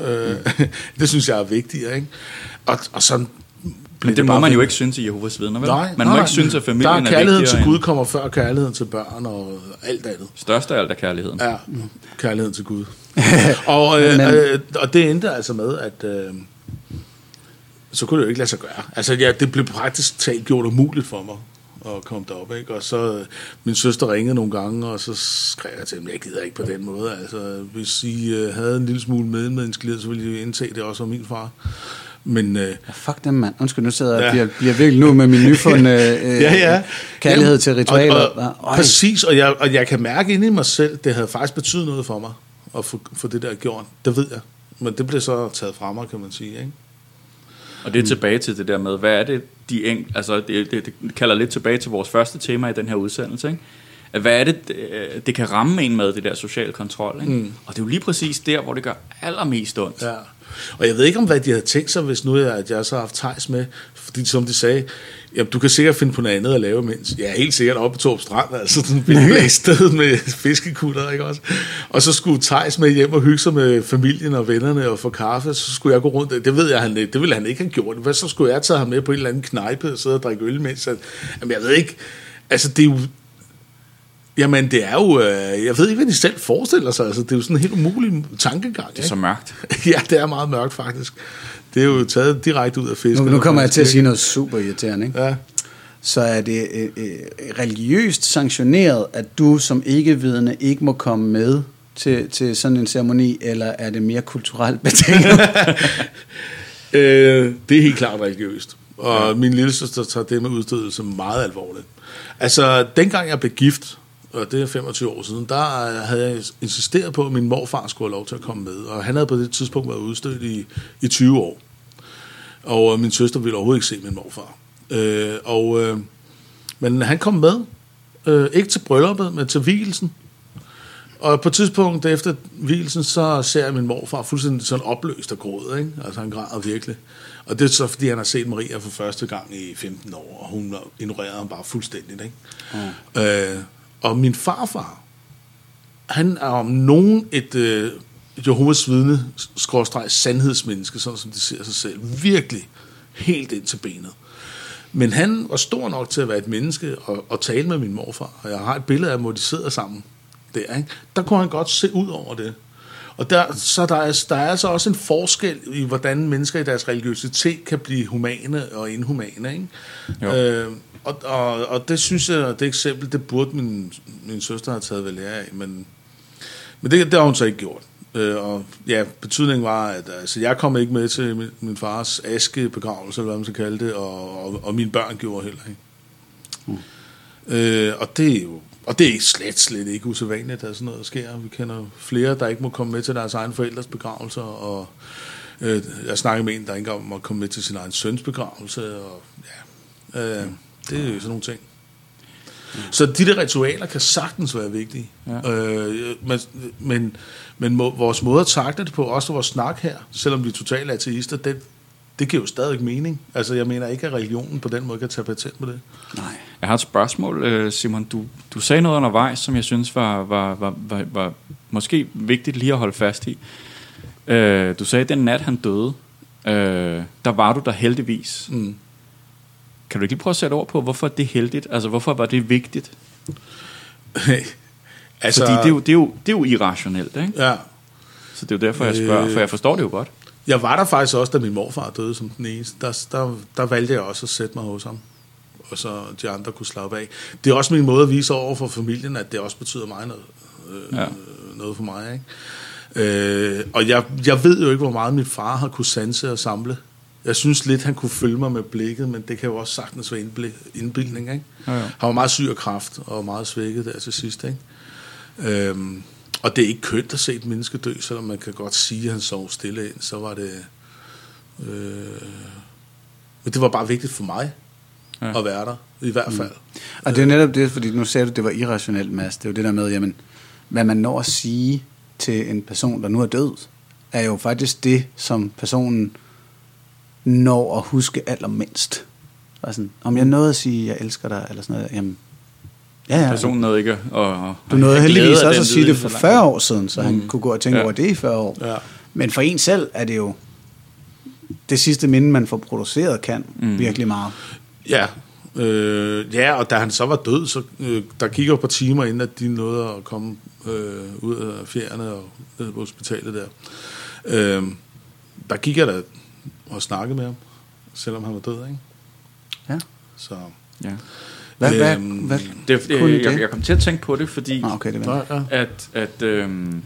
Øh, det synes jeg er vigtigt, ikke? Og, og sådan blev Men det må bare man jo ikke synes i Jehovas vidner, vel? Nej, man må nej, ikke synes, at familien der er er kærligheden vigtigere til Gud kommer før kærligheden til børn og alt andet. Størst af alt er kærligheden. Ja, kærligheden til Gud. og, øh, Men- øh, og det endte altså med, at øh, så kunne det jo ikke lade sig gøre. Altså, ja, det blev praktisk talt gjort umuligt for mig at komme derop, ikke? Og så øh, min søster ringede nogle gange, og så skrev jeg til dem, jeg gider ikke på den måde. Altså, hvis I øh, havde en lille smule medmenneskelighed, så ville I indse det også var min far. Men øh, Ja, fuck dem, mand. Undskyld, nu sidder jeg Ja. og bliver, bliver virkelig nu med min nyfundne øh, ja, ja. kærlighed Jamen, til ritualer. Og, og, Øj. præcis, og jeg, og jeg kan mærke inde i mig selv, det havde faktisk betydet noget for mig, at få, få det der gjort. Det ved jeg. Men det blev så taget fra mig, kan man sige. Ikke? Og det er tilbage til det der med, hvad er det, de eng... Altså, det, det, det kalder lidt tilbage til vores første tema i den her udsendelse, ikke? Hvad er det, det, det kan ramme en med, det der social kontrol, ikke? Mm. Og det er jo lige præcis der, hvor det gør allermest ondt. Ja. Og jeg ved ikke, om hvad de havde tænkt sig, hvis nu jeg, at jeg så har haft Thijs med. Fordi som de sagde, jamen, du kan sikkert finde på noget andet at lave, mens jeg er helt sikkert oppe på Torp Strand, altså sådan en sted med fiskekutter, ikke også? Og så skulle Thijs med hjem og hygge sig med familien og vennerne og få kaffe, så skulle jeg gå rundt. Det ved jeg, han, det ville han ikke have gjort. Hvad så skulle jeg tage ham med på en eller anden knejpe og sidde og drikke øl, mens han, jamen, jeg ved ikke, altså det er jo, Jamen, det er jo... Øh, jeg ved ikke, hvad de selv forestiller sig. Altså, det er jo sådan en helt umulig tankegang. Det er så mørkt. ja, det er meget mørkt, faktisk. Det er jo taget direkte ud af fisken. Nu, nu kommer jeg til at sige noget super irriterende. Ikke? Ja. Så er det øh, øh, religiøst sanktioneret, at du som ikke-vidende ikke må komme med til, til sådan en ceremoni, eller er det mere kulturelt betinget? Øh, det er helt klart religiøst. Og ja. min lille søster tager det med udstødelse meget alvorligt. Altså, dengang jeg blev gift, og det er 25 år siden, der havde jeg insisteret på, at min morfar skulle have lov til at komme med. Og han havde på det tidspunkt været udstødt i, i 20 år. Og øh, min søster ville overhovedet ikke se min morfar. Øh, og, øh, men han kom med. Øh, ikke til brylluppet, men til hvilelsen. Og på et tidspunkt efter hvilelsen, så ser jeg min morfar fuldstændig sådan opløst og gråd, ikke? Altså han græder virkelig. Og det er så fordi, han har set Maria for første gang i 15 år, og hun ignorerede ham bare fuldstændigt, ikke? Mm. Øh, og min farfar, han er om nogen et øh, Jehovas vidne, skråstreg, sandhedsmenneske, sådan som de ser sig selv. Virkelig helt ind til benet. Men han var stor nok til at være et menneske og, og tale med min morfar. Og jeg har et billede af, hvor de sidder sammen der. Ikke? Der kunne han godt se ud over det. Og der, så der er, der er altså også en forskel i, hvordan mennesker i deres religiøsitet kan blive humane og inhumane. Ikke? Jo. Øh, og, og, og det synes jeg, det eksempel, det burde min, min søster have taget vel af, men, men det, det har hun så ikke gjort. Øh, og ja, betydningen var, at altså, jeg kom ikke med til min, min fars askebegravelse, eller hvad man skal kalde det, og, og, og mine børn gjorde heller ikke. Mm. Øh, og det er jo og det er slet, slet ikke usædvanligt, at sådan noget sker. Vi kender flere, der ikke må komme med til deres egen forældres begravelser, og øh, jeg snakker med en, der ikke engang må komme med til sin egen søns begravelse, og ja, øh, det er jo sådan nogle ting. Så de der ritualer kan sagtens være vigtige. Ja. Øh, men men, men må, vores måde at takle det på, også vores snak her, selvom vi er totalt ateister, den, det giver jo stadig mening. Altså, jeg mener ikke, at religionen på den måde kan tage patent på det. Nej. Jeg har et spørgsmål, øh, Simon. Du, du sagde noget undervejs, som jeg synes var, var, var, var, var måske vigtigt lige at holde fast i. Øh, du sagde, at den nat, han døde, øh, der var du der heldigvis. Mm. Kan du ikke lige prøve at sætte ord på, hvorfor det er heldigt? Altså, hvorfor var det vigtigt? altså, Fordi det er, jo, det, er jo, det er jo irrationelt, ikke? Ja. Så det er jo derfor, jeg spørger, for jeg forstår det jo godt. Jeg var der faktisk også, da min morfar døde som den eneste. Der, der, der valgte jeg også at sætte mig hos ham. Og så de andre kunne slappe af. Det er også min måde at vise over for familien, at det også betyder mig noget, øh, ja. noget for mig. Ikke? Øh, og jeg, jeg ved jo ikke, hvor meget min far har kunne sanse og samle. Jeg synes lidt, han kunne følge mig med blikket, men det kan jo også sagtens være indbildning. Ikke? Ja, ja. Han var meget syg af kraft og meget svækket der til sidst. Ikke? Øhm, og det er ikke kønt at se et menneske dø, selvom man kan godt sige, at han sov stille ind, så var det... Øh, men det var bare vigtigt for mig ja. at være der, i hvert mm. fald. Mm. Og det er netop det, fordi nu sagde du, at det var irrationelt, Mads. Det er jo det der med, jamen, hvad man når at sige til en person, der nu er død, er jo faktisk det, som personen når at huske allermindst. Altså, om jeg nåede at sige, jeg elsker dig, eller sådan noget, jamen, Ja, ja. Personen nåede ikke og, og Du nåede heldigvis også at sige det for 40 år siden, så mm. han kunne gå og tænke ja. over det i 40 år. Ja. Men for en selv er det jo det sidste minde, man får produceret, kan mm. virkelig meget. Ja, øh, ja, og da han så var død, så øh, der gik jo på timer, inden at de nåede at komme øh, ud af fjerne og ned på hospitalet der. Øh, der gik jeg da og snakkede med ham, selvom han var død, ikke? Ja. Så... Ja. Hvad, hvad, øhm, hvad det, det, jeg, jeg kom til at tænke på det, fordi ah, okay, det at, at, øhm,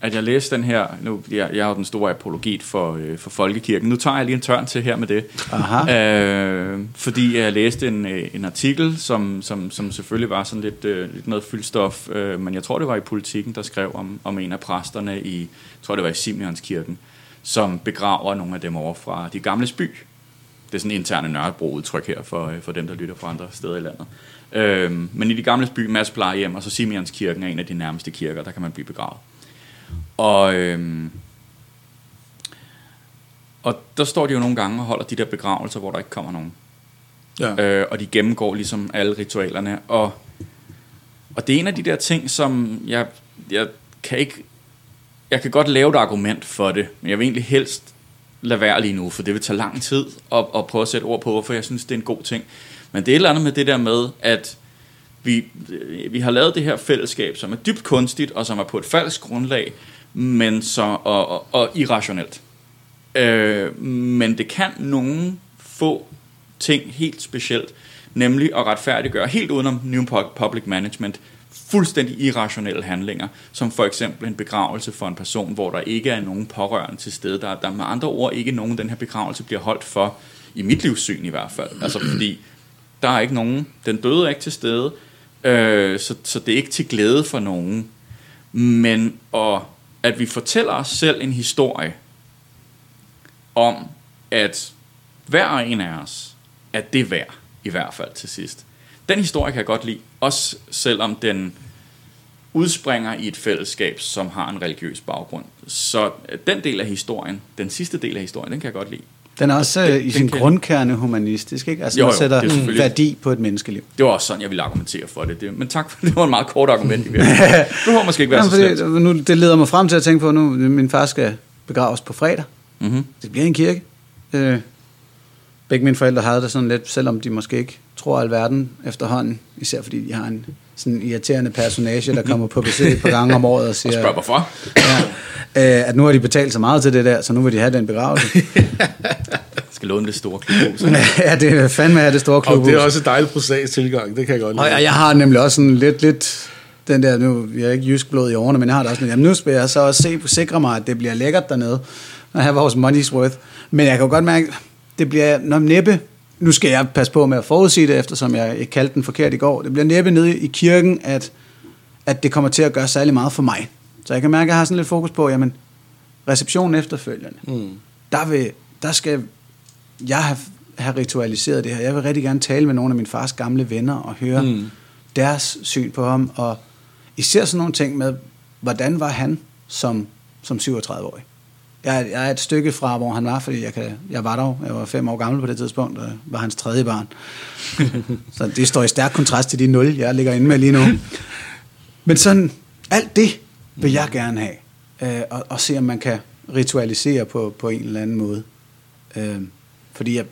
at jeg læste den her, nu jeg, jeg har den store apologet for, øh, for Folkekirken, nu tager jeg lige en tørn til her med det, Aha. Øh, fordi jeg læste en, øh, en artikel, som, som, som selvfølgelig var sådan lidt, øh, lidt noget fyldstof, øh, men jeg tror det var i politikken, der skrev om, om en af præsterne i, jeg tror det var i Simeonskirken, som begraver nogle af dem over fra de gamle by, det er sådan en interne Nørrebro-udtryk her for, øh, for dem, der lytter fra andre steder i landet. Øhm, men i de gamle by, Mads plejehjem, og så Simeonskirken er en af de nærmeste kirker, der kan man blive begravet. Og, øhm, og der står de jo nogle gange og holder de der begravelser, hvor der ikke kommer nogen. Ja. Øh, og de gennemgår ligesom alle ritualerne. Og, og det er en af de der ting, som jeg, jeg kan ikke... Jeg kan godt lave et argument for det, men jeg vil egentlig helst lade være lige nu, for det vil tage lang tid at, at prøve at sætte ord på, hvorfor jeg synes, det er en god ting. Men det er et eller andet med det der med, at vi, øh, vi har lavet det her fællesskab, som er dybt kunstigt, og som er på et falsk grundlag, men så, og, og, og irrationelt. Øh, men det kan nogen få ting helt specielt, nemlig at retfærdiggøre, helt udenom New Public Management, fuldstændig irrationelle handlinger, som for eksempel en begravelse for en person, hvor der ikke er nogen pårørende til stede. Der, der er med andre ord ikke nogen, den her begravelse bliver holdt for, i mit livssyn i hvert fald. Altså fordi der er ikke nogen, den døde er ikke til stede, øh, så, så det er ikke til glæde for nogen. Men og, at vi fortæller os selv en historie om, at hver en af os, at det værd, i hvert fald til sidst. Den historie kan jeg godt lide, også selvom den udspringer i et fællesskab, som har en religiøs baggrund. Så øh, den del af historien, den sidste del af historien, den kan jeg godt lide. Den er også Den- øh, i den sin kan- grundkerne humanistisk, ikke? Altså, Jo, man jo, sætter det værdi på et menneskeliv. Det var også sådan, jeg ville argumentere for det. det men tak for det. var en meget kort argument. Det behøver måske ikke være Jamen, så slemt. nu, det leder mig frem til at tænke på, nu min far skal begraves på fredag. Mm-hmm. Det bliver en kirke. Øh, begge mine forældre havde det sådan lidt, selvom de måske ikke tror alverden efterhånden, især fordi de har en sådan irriterende personage, der kommer på besøg et par gange om året og Og siger, spørg hvorfor. ja, øh, at nu har de betalt så meget til det der, så nu vil de have den begravelse. Jeg skal låne det store klubhus. ja, det er fandme af det store Og klubhus. det er også et dejligt prosaisk tilgang, det kan jeg godt lide. Og jeg, jeg har nemlig også sådan lidt, lidt den der, nu jeg er ikke jysk blod i årene, men jeg har det også sådan, jamen nu skal jeg så også se, sikre mig, at det bliver lækkert dernede, og have vores money's worth. Men jeg kan jo godt mærke, det bliver når næppe, nu skal jeg passe på med at forudsige det, eftersom jeg kaldte den forkert i går, det bliver næppe nede i kirken, at, at det kommer til at gøre særlig meget for mig. Så jeg kan mærke, at jeg har sådan lidt fokus på, jamen, receptionen efterfølgende, mm. der, vil, der skal jeg have, have ritualiseret det her. Jeg vil rigtig gerne tale med nogle af min fars gamle venner og høre mm. deres syn på ham, og især sådan nogle ting med, hvordan var han som, som 37-årig. Jeg, er- jeg er et stykke fra, hvor han var, fordi jeg, kan, jeg var der. Jeg var fem år gammel på det tidspunkt, og var hans tredje barn. Så det står i stærk kontrast til de nul, jeg ligger inde med lige nu. Men sådan, alt det vil jeg gerne have. Øh, og, og se, om man kan ritualisere på, på en eller anden måde. Øh, fordi jeg,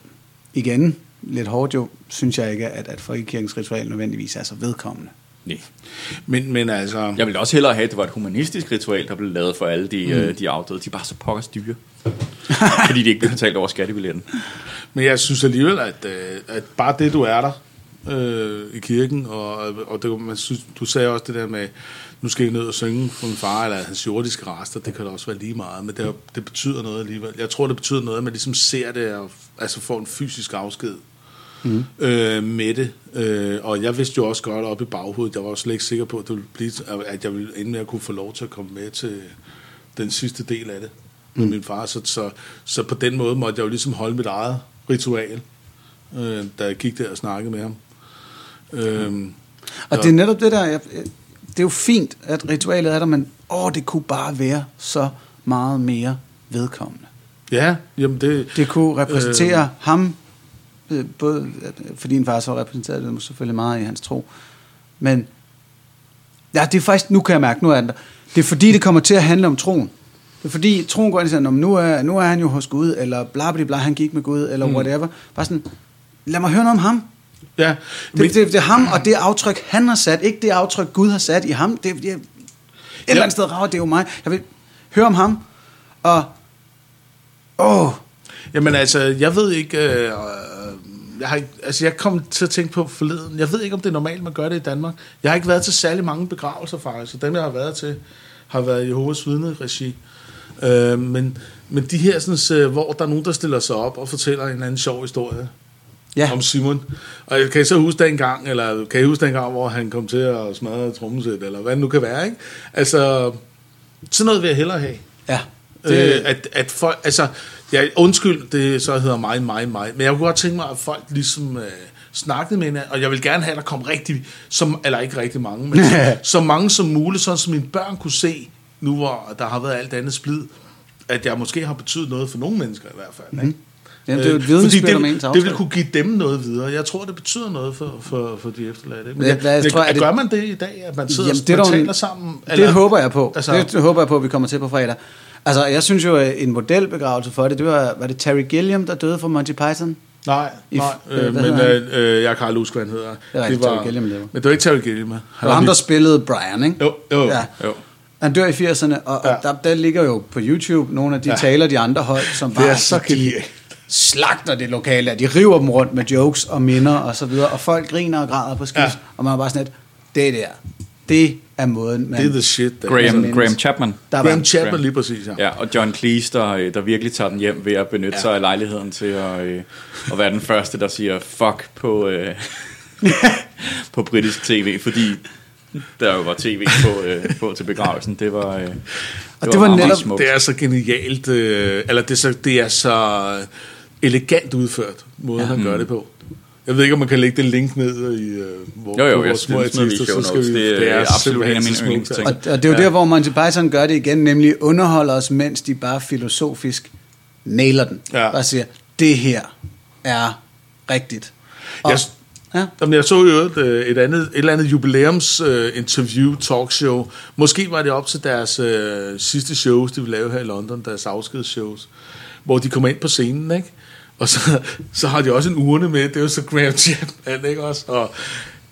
igen, lidt hårdt jo, synes jeg ikke, at, at folkekirkens ritual nødvendigvis er så vedkommende. Nej. Men, men altså... Jeg ville også hellere have, at det var et humanistisk ritual, der blev lavet for alle de, mm. øh, de afdøde. De er bare så pokkers dyre. fordi de ikke bliver betalt over skattebilletten. Men jeg synes alligevel, at, øh, at bare det, du er der øh, i kirken, og, og det, man synes, du sagde også det der med, nu skal jeg ned og synge for min far, eller hans jordiske rester, det kan da også være lige meget, men det, det betyder noget alligevel. Jeg tror, det betyder noget, at man ligesom ser det, og altså får en fysisk afsked mm. øh, med det. Øh, og jeg vidste jo også godt op i baghovedet, jeg var slet ikke sikker på, at, det ville blive, at jeg ville ende med at kunne få lov til at komme med til den sidste del af det med min far. Så, så, så på den måde måtte jeg jo ligesom holde mit eget ritual, øh, da jeg gik der og snakkede med ham. Øhm, Og Ja. det er netop det der, jeg, det er jo fint, at ritualet er der, men åh, det kunne bare være så meget mere vedkommende. ja, jamen det... Det kunne repræsentere øh. ham, øh, både at- fordi en far så repræsenterede det selvfølgelig meget i hans tro, men ja, det er faktisk, nu kan jeg mærke, nu er der. Det er fordi, det kommer til at handle om troen. Det er fordi, troen går ind og siger, "Nå, men nu er, nu er han jo hos Gud, eller bla bla bla, han gik med Gud, eller mm. whatever. Bare sådan, lad mig høre noget om ham. Ja, Det, det, det er ham og det aftryk, han har sat, ikke det aftryk, Gud har sat i ham. Det, det, et eller andet sted rager det er jo mig. Jeg vil høre om ham, og åh, Jamen altså, jeg ved ikke... Øh, øh, jeg, har, altså, jeg kom til at tænke på forleden. Jeg ved ikke, om det er normalt, man gør det i Danmark. Jeg har ikke været til særlig mange begravelser, faktisk. Og dem, jeg har været til, har været i Jehovas vidne-regi. Øh, men, men de her, sådan, øh, hvor der er nogen, der stiller sig op og fortæller en eller anden sjov historie ja, om Simon. Og kan I så huske den gang, eller kan I huske den gang, hvor han kom til at smadre trommesæt, eller hvad det nu kan være, ikke? Altså, sådan noget vil jeg hellere have. ja. Det... Øh, at, at folk, altså, ja, undskyld, det så hedder mig, mig, mig, men jeg kunne godt tænke mig, at folk ligesom øh, snakkede med hinanden, og jeg vil gerne have, at der kom rigtig, som, eller ikke rigtig mange, men så mange som muligt, sådan som mine børn kunne se, nu hvor der har været alt andet splid, at jeg måske har betydet noget for nogle mennesker i hvert fald. Mm-hmm. Ikke? Jamen, det er jo et Øh, vidnesbyrd fordi om det, ens det vil kunne give dem noget videre. Jeg tror, det betyder noget for, for, for de efterladte. Men Ja, jeg, jeg jeg, tror, det- gør man det i dag, at man sidder Jamen, og det man taler sammen? Det håber jeg på. Altså- det, det håber jeg på, at vi kommer til på fredag. Altså, jeg synes jo, en modelbegravelse for det, det var, var det Terry Gilliam, der døde for Monty Python? Nej, nej øh, men øh, øh, jeg kan aldrig huske, hvad han hedder. Det er rigtigt, Terry Gilliam, det var. Men det var ikke Terry Gilliam. Han Det var ham, der spillede Brian, ikke? Jo, jo. Ja. Jo. Han dør i 80'erne, og, ja. Og der, der ligger jo på YouTube nogle af de ja. Taler, de andre hold, som Det bare er så de slagter det lokale. De river dem rundt med jokes og minder og så videre, og folk griner og græder på skift, ja. Og man er bare sådan lidt, det der, det er måden, man... Det er the shit. Der. Graham, Altså, Graham Chapman. der Graham var, Chapman Graham. lige præcis, ja. Ja, og John Cleese, der, øh, der virkelig tager den hjem ved at benytte ja. sig af lejligheden til at, øh, at være den første, der siger fuck på, øh, på britisk tv, fordi der jo var tv på, øh, på til begravelsen. Det var, øh, det det var meget netop- smukt. Det er så genialt, øh, eller det er så, det er så elegant udført, måden ja. han gør det på. Jeg ved ikke, om man kan lægge det link ned i øh, hvor, Jo, jo, vores små artister, så skal vi, Det er absolut simpelthen en af mine yndlingsting. og, og det er jo ja. der, hvor Monty Python gør det igen, nemlig underholder os, mens de bare filosofisk nailer den. Ja. Bare siger, det her er rigtigt. Og, Jeg, ja. Jamen, jeg så jo et, øh, et, andet, et eller andet jubilæums øh, interview talkshow. Måske var det op til deres øh, sidste shows, de ville lave her i London, deres afskedsshows, hvor de kommer ind på scenen, ikke? Og så, så har de også en urne med, det er jo så Graham Chapman, ikke også? Og,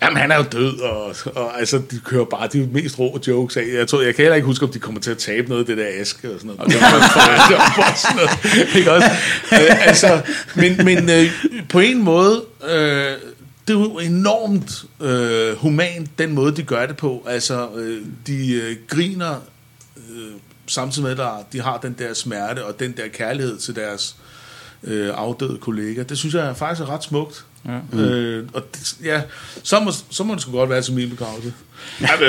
Jamen, han er jo død, og, og altså, de kører bare de mest rå jokes af. Jeg, tror, jeg kan heller ikke huske, om de kommer til at tabe noget af det der aske og sådan noget. Bare sådan noget, ikke også? Øh, altså, men, men øh, på en måde, øh, det er jo enormt øh, humant, den måde, de gør det på. Altså, øh, de øh, griner øh, samtidig med, at de har den der smerte og den der kærlighed til deres øh, afdøde kollega. Det synes jeg faktisk er ret smukt. Ja. Øh, og det, ja, så må, så må det sgu godt være til min begravelse.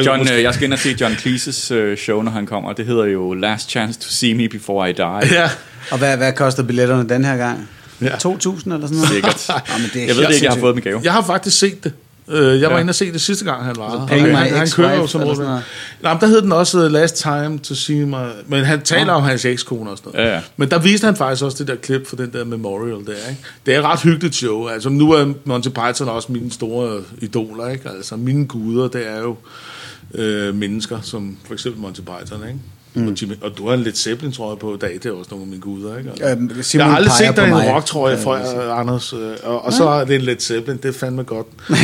John, måske- øh, jeg skal ind og se John Cleese's øh, show, når han kommer. Det hedder jo Last Chance to See Me Before I Die. Ja, Og hvad, hvad koster billetterne den her gang? Ja. 2.000 eller sådan noget? Sikkert. Ja, men det er Jeg ved det ikke, jeg har fået i gave. jeg har faktisk set det. Øh, Jeg var Ja. inde og se det sidste gang, han var. Pay her. My han, han kører jo som noget. sådan. Nej, men der hed den også uh, Last Time to See My... Men han taler om hans ekskone og sådan noget. Ja, ja. Men der viste han faktisk også det der klip for den der memorial der, ikke? Det er et ret hyggeligt show. Altså, nu er Monty Python også mine store idoler, ikke? Altså, mine guder, det er jo øh, mennesker, som for eksempel Monty Python, ikke? Mm. Og, Jimmy, og du har en lidt Zeppelin, tror jeg, på i dag. Det er også nogle af mine guder, ikke? Altså, Øhm, jeg har aldrig set dig i en mig. rocktrøje Øh, fra Anders, øh, og, og så er det en lidt Zeppelin. Det er fandme godt.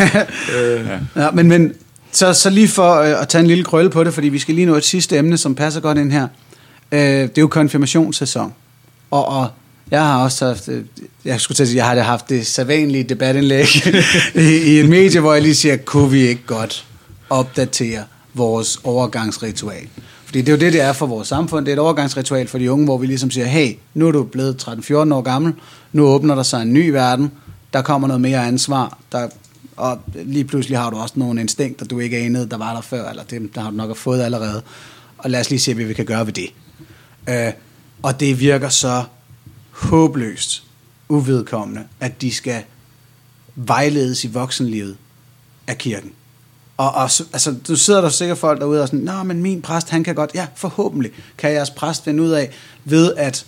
øh, Ja, men, men så, så lige for øh, at tage en lille krølle på det, fordi vi skal lige nå et sidste emne, som passer godt ind her. Øh, det er jo konfirmationssæson. Og, og jeg har også haft, øh, jeg skulle til at sige, jeg har da haft det sædvanlige debatindlæg i, i et medie, hvor jeg lige siger, kunne vi ikke godt opdatere vores overgangsritual? Fordi det er jo det, det er for vores samfund. Det er et overgangsritual for de unge, hvor vi ligesom siger, hey, nu er du blevet 13-14 år gammel, nu åbner der sig en ny verden, der kommer noget mere ansvar, der, og lige pludselig har du også nogle instinkter, du ikke anede, der var der før, eller det der har du nok har fået allerede. Og lad os lige se, hvad vi kan gøre ved det. Øh, og det virker så håbløst uvedkommende, at de skal vejledes i voksenlivet af kirken. Og, og så- altså, du sidder der sikkert folk derude og sådan, Nå, men min præst, han kan godt, ja, forhåbentlig kan jeres præst finde ud af, ved at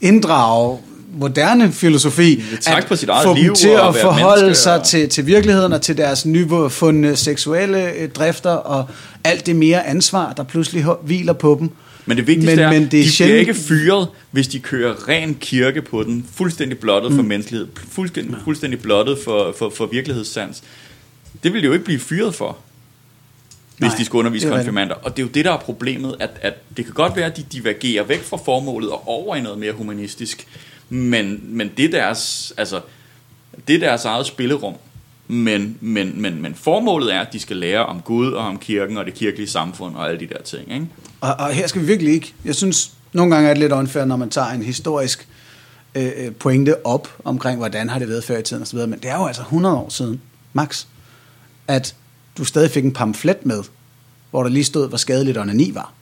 inddrage moderne filosofi, trække på sit eget få dem liv til og at forholde sig og- til, til virkeligheden og til deres nyfundne seksuelle øh, drifter og alt det mere ansvar, der pludselig hviler på dem. Men det vigtigste Men- er, men det er de sjældent- bliver ikke fyret, hvis de kører ren kirke på den, fuldstændig blottet mm. for menneskelighed, fuldstændig, fuldstændig blottet for, for, for virkelighedssans. Det vil de jo ikke blive fyret for, hvis Nej, de skal undervise er konfirmander. Og det er jo det, der er problemet, at, at det kan godt være, at de divergerer væk fra formålet og over i noget mere humanistisk, men, men det, er deres, altså, det er deres eget spillerum. Men, men, men, men formålet er, at de skal lære om Gud og om kirken og det kirkelige samfund og alle de der ting. Ikke? Og, og her skal vi virkelig ikke. Jeg synes, nogle gange er det lidt unfair, når man tager en historisk øh, øh, pointe op omkring, hvordan har det været før i tiden osv. Men det er jo altså 100 år siden, max, at du stadig fik en pamflet med, hvor der lige stod, hvor skadeligt onani var.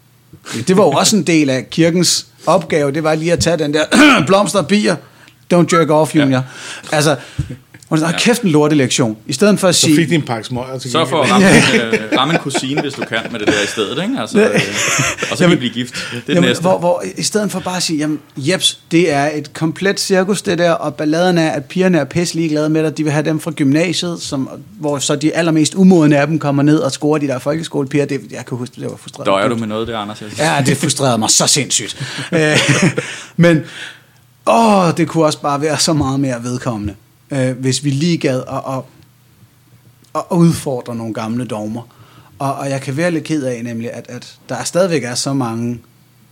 Det var jo også en del af kirkens opgave, det var lige at tage den der blomster og bier, don't jerk off, junior. Ja. Altså, og så, kæft en lortelektion. I stedet for at så sige... fik de en pakke smøger til Så for at ramme, øh, ramme en kusine, hvis du kan, med det der i stedet, ikke? Altså, øh, og så kan I blive gift. Det er det Jamen, næste. hvor, hvor, I stedet for bare at sige, jamen, jeps, det er et komplet cirkus, det der, og balladen er, at pigerne er pisse ligeglade med dig, de vil have dem fra gymnasiet, som, hvor så de allermest umodne af dem kommer ned og scorer de der folkeskolepiger. Det, jeg kan huske, det var frustrerende. Døjer du med noget der, Anders? Ja, det frustrerede mig så sindssygt. Øh, Men, åh, det kunne også bare være så meget mere vedkommende, øh, hvis vi lige gad at, at, at udfordre nogle gamle dogmer. Og, og jeg kan være lidt ked af nemlig, at, at der er stadigvæk er så mange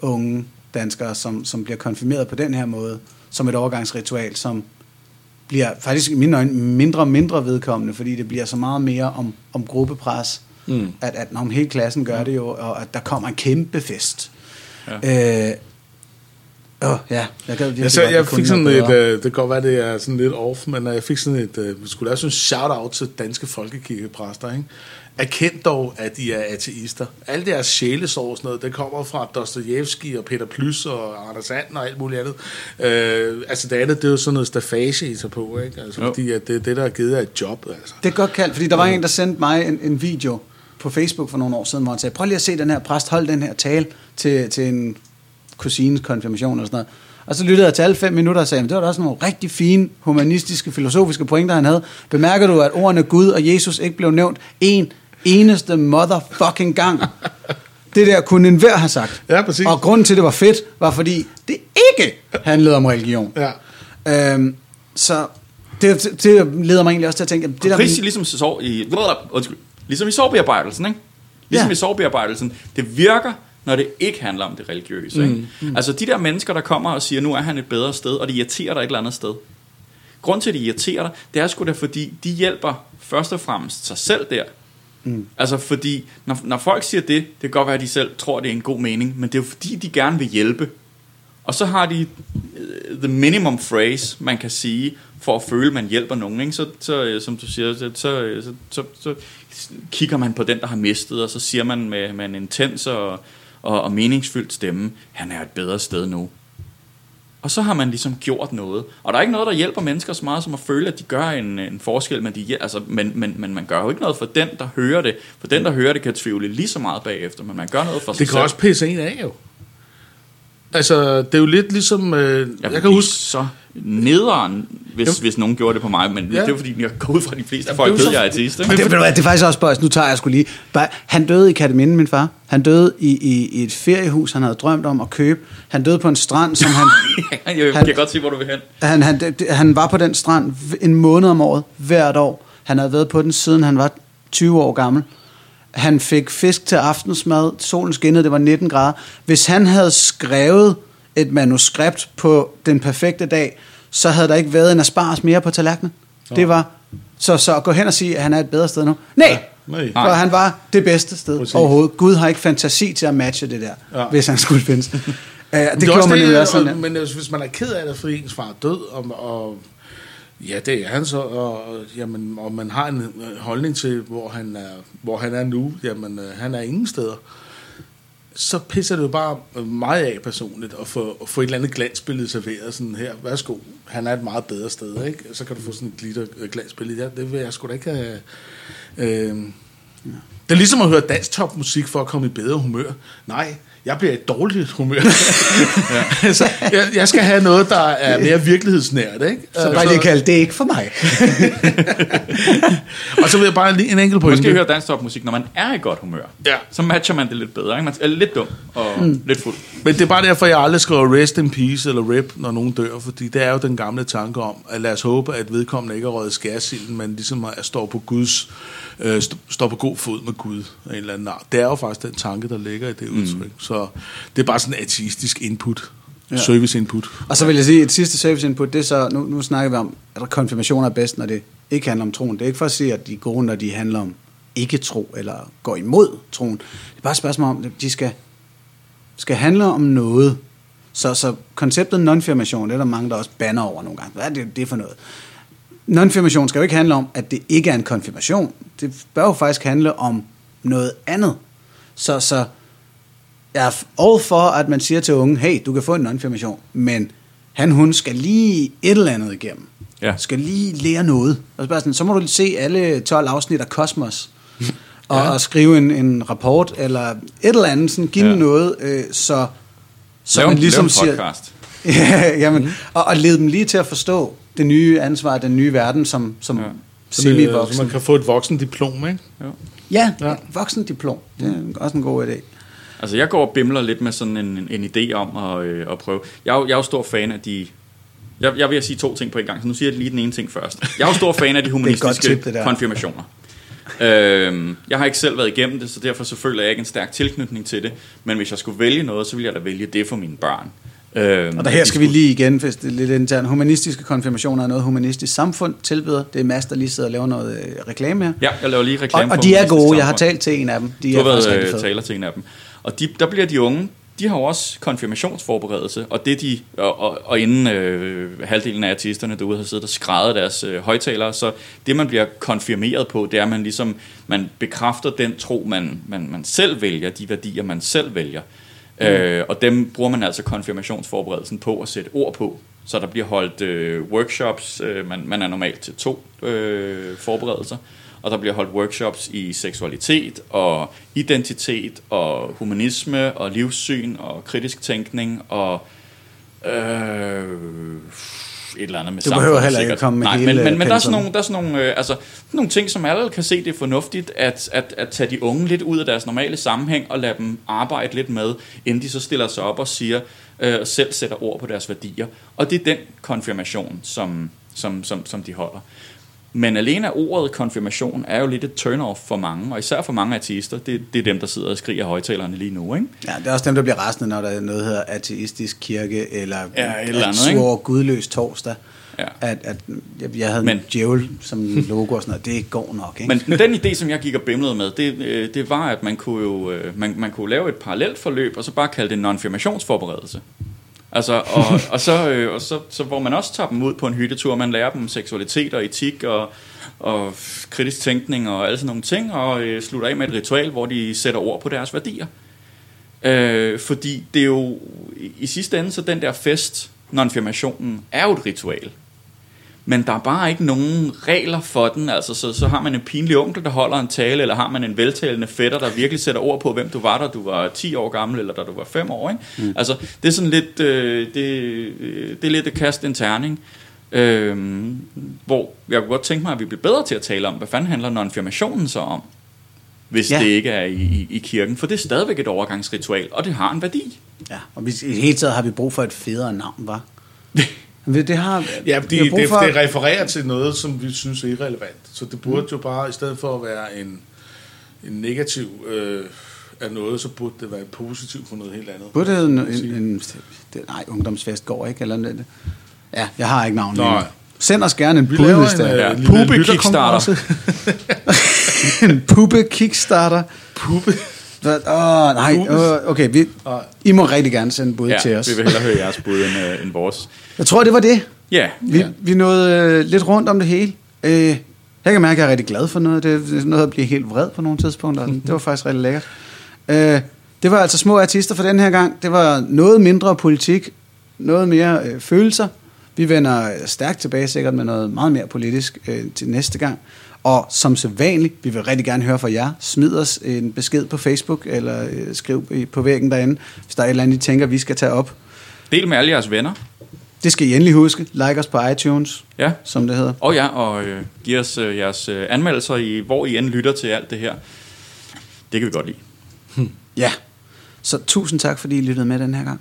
unge danskere, som, som bliver konfirmeret på den her måde, som et overgangsritual, som bliver faktisk i mine øjne mindre og mindre vedkommende, fordi det bliver så meget mere om, om gruppepres Mm. At, at når hele klassen gør det jo, og at der kommer en kæmpe fest. Ja. Øh, Åh, oh, ja. Jeg, gad, jeg, så, jeg fik sådan et, uh, det kan godt være, det er sådan lidt off, men uh, jeg fik sådan et, uh, vi skulle lave sådan en shout-out til danske folkekirkepræster, ikke? Erkend dog, at I er ateister. Alle deres sjælesår og sådan noget, det kommer fra Dostojevski og Peter Plys og Anders And og alt muligt andet. Uh, altså det andet, det er jo sådan noget stafage, I tager på, ikke? Altså, jo. fordi at det er det, der har givet jer et job, altså. Det er godt kaldt, fordi der var en, der sendte mig en, en video på Facebook for nogle år siden, hvor han sagde, prøv lige at se den her præst, hold den her tale til, til en kusines konfirmation og sådan noget. Og så lyttede jeg til alle fem minutter og sagde, det var da også nogle rigtig fine, humanistiske, filosofiske pointer, han havde. Bemærker du, at ordene Gud og Jesus ikke blev nævnt en eneste motherfucking gang? Det der kunne enhver have sagt. Ja, præcis. Og grunden til, at det var fedt, var fordi det ikke handlede om religion. Ja. Øhm, så det, det leder mig egentlig også til at tænke... At det der, Christi ligesom så i... Undskyld. Ligesom i sorgbearbejdelsen, ikke? Ligesom ja. i sorgbearbejdelsen. Det virker når det ikke handler om det religiøse. Ikke? Mm, mm. Altså de der mennesker, der kommer og siger, nu er han et bedre sted, og det irriterer dig et eller andet sted. Grund til, at det irriterer dig, det er sgu da, fordi de hjælper først og fremmest sig selv der. Mm. Altså fordi, når, når folk siger det, det kan godt være, at de selv tror, det er en god mening, men det er jo fordi, de gerne vil hjælpe. Og så har de uh, the minimum phrase, man kan sige, for at føle, at man hjælper nogen. Ikke? Så, så, øh, som du siger, så, så, så, så, så kigger man på den, der har mistet, og så siger man med, med en intens og og, og meningsfyldt stemme, han er et bedre sted nu. Og så har man ligesom gjort noget. Og der er ikke noget, der hjælper mennesker så meget som at føle, at de gør en, en forskel, men, de, altså, men, men, men man gør jo ikke noget for den, der hører det. For den, der hører det, kan tvivle lige så meget bagefter, men man gør noget for det sig selv. Det kan også pisse en af jo. Altså, det er jo lidt ligesom... Øh, jeg, jeg kan huske... Så nederen, hvis, hvis nogen gjorde det på mig, men ja. det er fordi, jeg går ud fra de fleste folk, ved, jeg er ateist. Ikke? Det, det, det er faktisk også bøjs, nu tager jeg skulle lige. Bare, han døde i Kataminde, min far. Han døde i, i, i et feriehus, han havde drømt om at købe. Han døde på en strand, som han... jeg han, kan godt se, hvor du vil hen. Han, han, han var på den strand en måned om året, hvert år. Han havde været på den siden han var 20 år gammel. Han fik fisk til aftensmad, solen skinnede, det var 19 grader. Hvis han havde skrevet et manuskript på den perfekte dag, så havde der ikke været en asparges mere på tallerkenen. Så. Det var, så, så at gå hen og sige, at han er et bedre sted nu. Nej, ja, nej. for han var det bedste sted Præcis. overhovedet. Gud har ikke fantasi til at matche det der, ja. hvis han skulle findes. uh, det, det gjorde man jo også sådan. Men hvis man er ked af det, fordi ens far er død, og, og Ja, det er han så, og, jamen, og man har en holdning til, hvor han er, hvor han er nu. Jamen, øh, han er ingen steder så pisser det jo bare meget af personligt at få, at få et eller andet glansbillede serveret sådan her. Værsgo, han er et meget bedre sted, ikke? Så kan du få sådan et glitter glansbillede. Ja, det vil jeg sgu da ikke have... Øh, det er ligesom at høre dansk topmusik for at komme i bedre humør. Nej, jeg bliver et dårligt humør. ja. altså, jeg, jeg skal have noget, der er mere virkelighedsnært. Ikke? Så bare lige kalde det ikke for mig. og så vil jeg bare lige en enkelt pointe. Måske høre dansk musik, når man er i godt humør. Ja. Så matcher man det lidt bedre. Ikke? Man er lidt dum og mm. lidt fuld. Men det er bare derfor, jeg aldrig skriver rest in peace eller rip, når nogen dør. Fordi det er jo den gamle tanke om, at lad os håbe, at vedkommende ikke er røget skærsilden, men ligesom at stå på Guds øh, står på god fod med Gud af en eller anden art. Det er jo faktisk den tanke, der ligger i det mm. Så det er bare sådan en ateistisk input. Ja. Service input. Og så vil jeg sige, et sidste service input, det er så, nu, nu snakker vi om, at konfirmationer er bedst, når det ikke handler om troen. Det er ikke for at sige, at de er gode, når de handler om ikke tro, eller går imod troen. Det er bare et spørgsmål om, at de skal, skal handle om noget. Så, så konceptet non-firmation, det er der mange, der også banner over nogle gange. Hvad er det, det for noget? Non-firmation skal jo ikke handle om, at det ikke er en konfirmation. Det bør jo faktisk handle om noget andet. Så, så jeg er all for, at man siger til unge, hey, du kan få en non-firmation, men han, hun skal lige et eller andet igennem. Ja. Skal lige lære noget. Og så, bare sådan, så må du se alle 12 afsnit af Kosmos. og, ja. og skrive en, en rapport, eller et eller andet, sådan, give ja. noget, øh, så, så man ligesom siger... ja, jamen, mm. og, og lede dem lige til at forstå det nye ansvar, den nye verden, som, som ja. semi-voksen. Så man kan få et voksen diplom, ikke? Jo. Ja, ja. voksen diplom. Det er også en god idé. Altså, jeg går og bimler lidt med sådan en, en, en idé om at, øh, at prøve. Jeg er, jo, jeg er jo stor fan af de... Jeg, jeg vil sige to ting på en gang, så nu siger jeg lige den ene ting først. Jeg er jo stor fan af de humanistiske tip, konfirmationer. Øhm, jeg har ikke selv været igennem det, så derfor så føler jeg ikke en stærk tilknytning til det. Men hvis jeg skulle vælge noget, så ville jeg da vælge det for mine børn. Øh, Og der her skal vi lige igen, hvis det er lidt intern, humanistiske konfirmationer er noget humanistisk samfund tilbyder. Det er Mads, der lige sidder og laver noget øh, reklame her. Ja, jeg laver lige Og, reklame og for de er gode, jeg har Samfund. talt til en af dem. De Du er har været øh, taler til en af dem. Og de, der bliver de unge, de har jo også konfirmationsforberedelse, og det de, og, og, og inden øh, halvdelen af artisterne derude har siddet og skrevet deres øh, højtalere, så det man bliver konfirmeret på, det er, at man ligesom, man bekræfter den tro, man, man, man selv vælger, de værdier, man selv vælger. Mm. Øh, og dem bruger man altså konfirmationsforberedelsen på at sætte ord på. Så der bliver holdt øh, workshops, øh, man, man er normalt til to øh, forberedelser, og der bliver holdt workshops i seksualitet og identitet og humanisme og livssyn og kritisk tænkning og øh, et eller andet med Du behøver heller ikke komme med Nej, hele men, men, men der er sådan nogle, der er sådan nogle, øh, altså, nogle ting, som alle kan se, det er fornuftigt at, at, at tage de unge lidt ud af deres normale sammenhæng og lade dem arbejde lidt med, inden de så stiller sig op og siger, øh, selv sætter ord på deres værdier. Og det er den konfirmation, som, som, som, som de holder. Men alene ordet konfirmation er jo lidt et turn-off for mange, og især for mange artister. Det, det er dem, der sidder og skriger højtalerne lige nu, ikke? Ja, det er også dem, der bliver rasende, når der er noget, der hedder ateistisk kirke, eller Ja, et eller andet, svor gudløs torsdag. Ja. At, at jeg, havde Men- en djævel som logo og sådan noget. Det går nok, ikke? Men den idé, som jeg gik og bimlede med, det, øh, det var, at man kunne jo øh, man, man kunne lave et parallelt forløb, og så bare kalde det non-firmationsforberedelse. Altså, og, og, så, øh, og så, så, hvor man også tager dem ud på en hyttetur, man lærer dem seksualitet og etik og, og kritisk tænkning og alle sådan nogle ting, og øh, slutter af med et ritual, hvor de sætter ord på deres værdier. Øh, fordi det er jo, i- i sidste ende, så den der fest, non-firmationen, er jo et ritual. Men der er bare ikke nogen regler for den. Altså, så, så har man en pinlig onkel, der holder en tale, eller har man en veltalende fætter, der virkelig sætter ord på, hvem du var, da du var 10 år gammel, eller da du var 5 år. Ikke? Mm. Altså, det er sådan lidt, øh, det, øh, det er lidt at kaste en terning. Øh, hvor jeg kunne godt tænke mig, at vi bliver bedre til at tale om, hvad fanden handler non-firmationen så om? Hvis ja. Det ikke er i, i, i kirken. For det er stadigvæk et overgangsritual, og det har en værdi. Ja, og vi, i det hele taget har vi brug for et federe navn, var. Det har, Ja, fordi det, det, for- det refererer til noget, som vi synes er irrelevant. Så det burde jo bare, i stedet for at være en, en negativ øh, af noget, så burde det være positivt for noget helt andet. Burde det en, en, en, det, nej, ungdomsfest går ikke, eller noget. Ja, jeg har ikke navn lige nu. Nej. Send os gerne en budliste. en, øh, Ja, lille Pube lytterkonkurrence. en pube kickstarter. Pube. Åh, nej, åh, okay, vi. I må rigtig gerne sende bud Ja, til os. vi vil hellere høre jeres bud end, øh, end vores. Jeg tror, det var det. Ja, Vi, vi nåede øh, lidt rundt om det hele. Øh, jeg kan mærke, at jeg er rigtig glad for noget. Det det er noget at blive helt vred på nogle tidspunkter. Det var faktisk rigtig lækkert. Øh, det var altså små artister for den her gang. Det var noget mindre politik, noget mere øh, følelser. Vi vender stærkt tilbage sikkert med noget meget mere politisk øh, til næste gang. Og som sædvanligt, vi vil rigtig gerne høre fra jer. Smid os en besked på Facebook, eller øh, skriv på væggen derinde, hvis der er et eller andet, I tænker, vi skal tage op. del med alle jeres venner. Det skal I endelig huske. Like os på iTunes, Ja, som det hedder. Og ja, og øh, giv os øh, jeres øh, anmeldelser i, hvor I end lytter til alt det her. Det kan vi godt lide. Ja. Så tusind tak, fordi I lyttede med den her gang.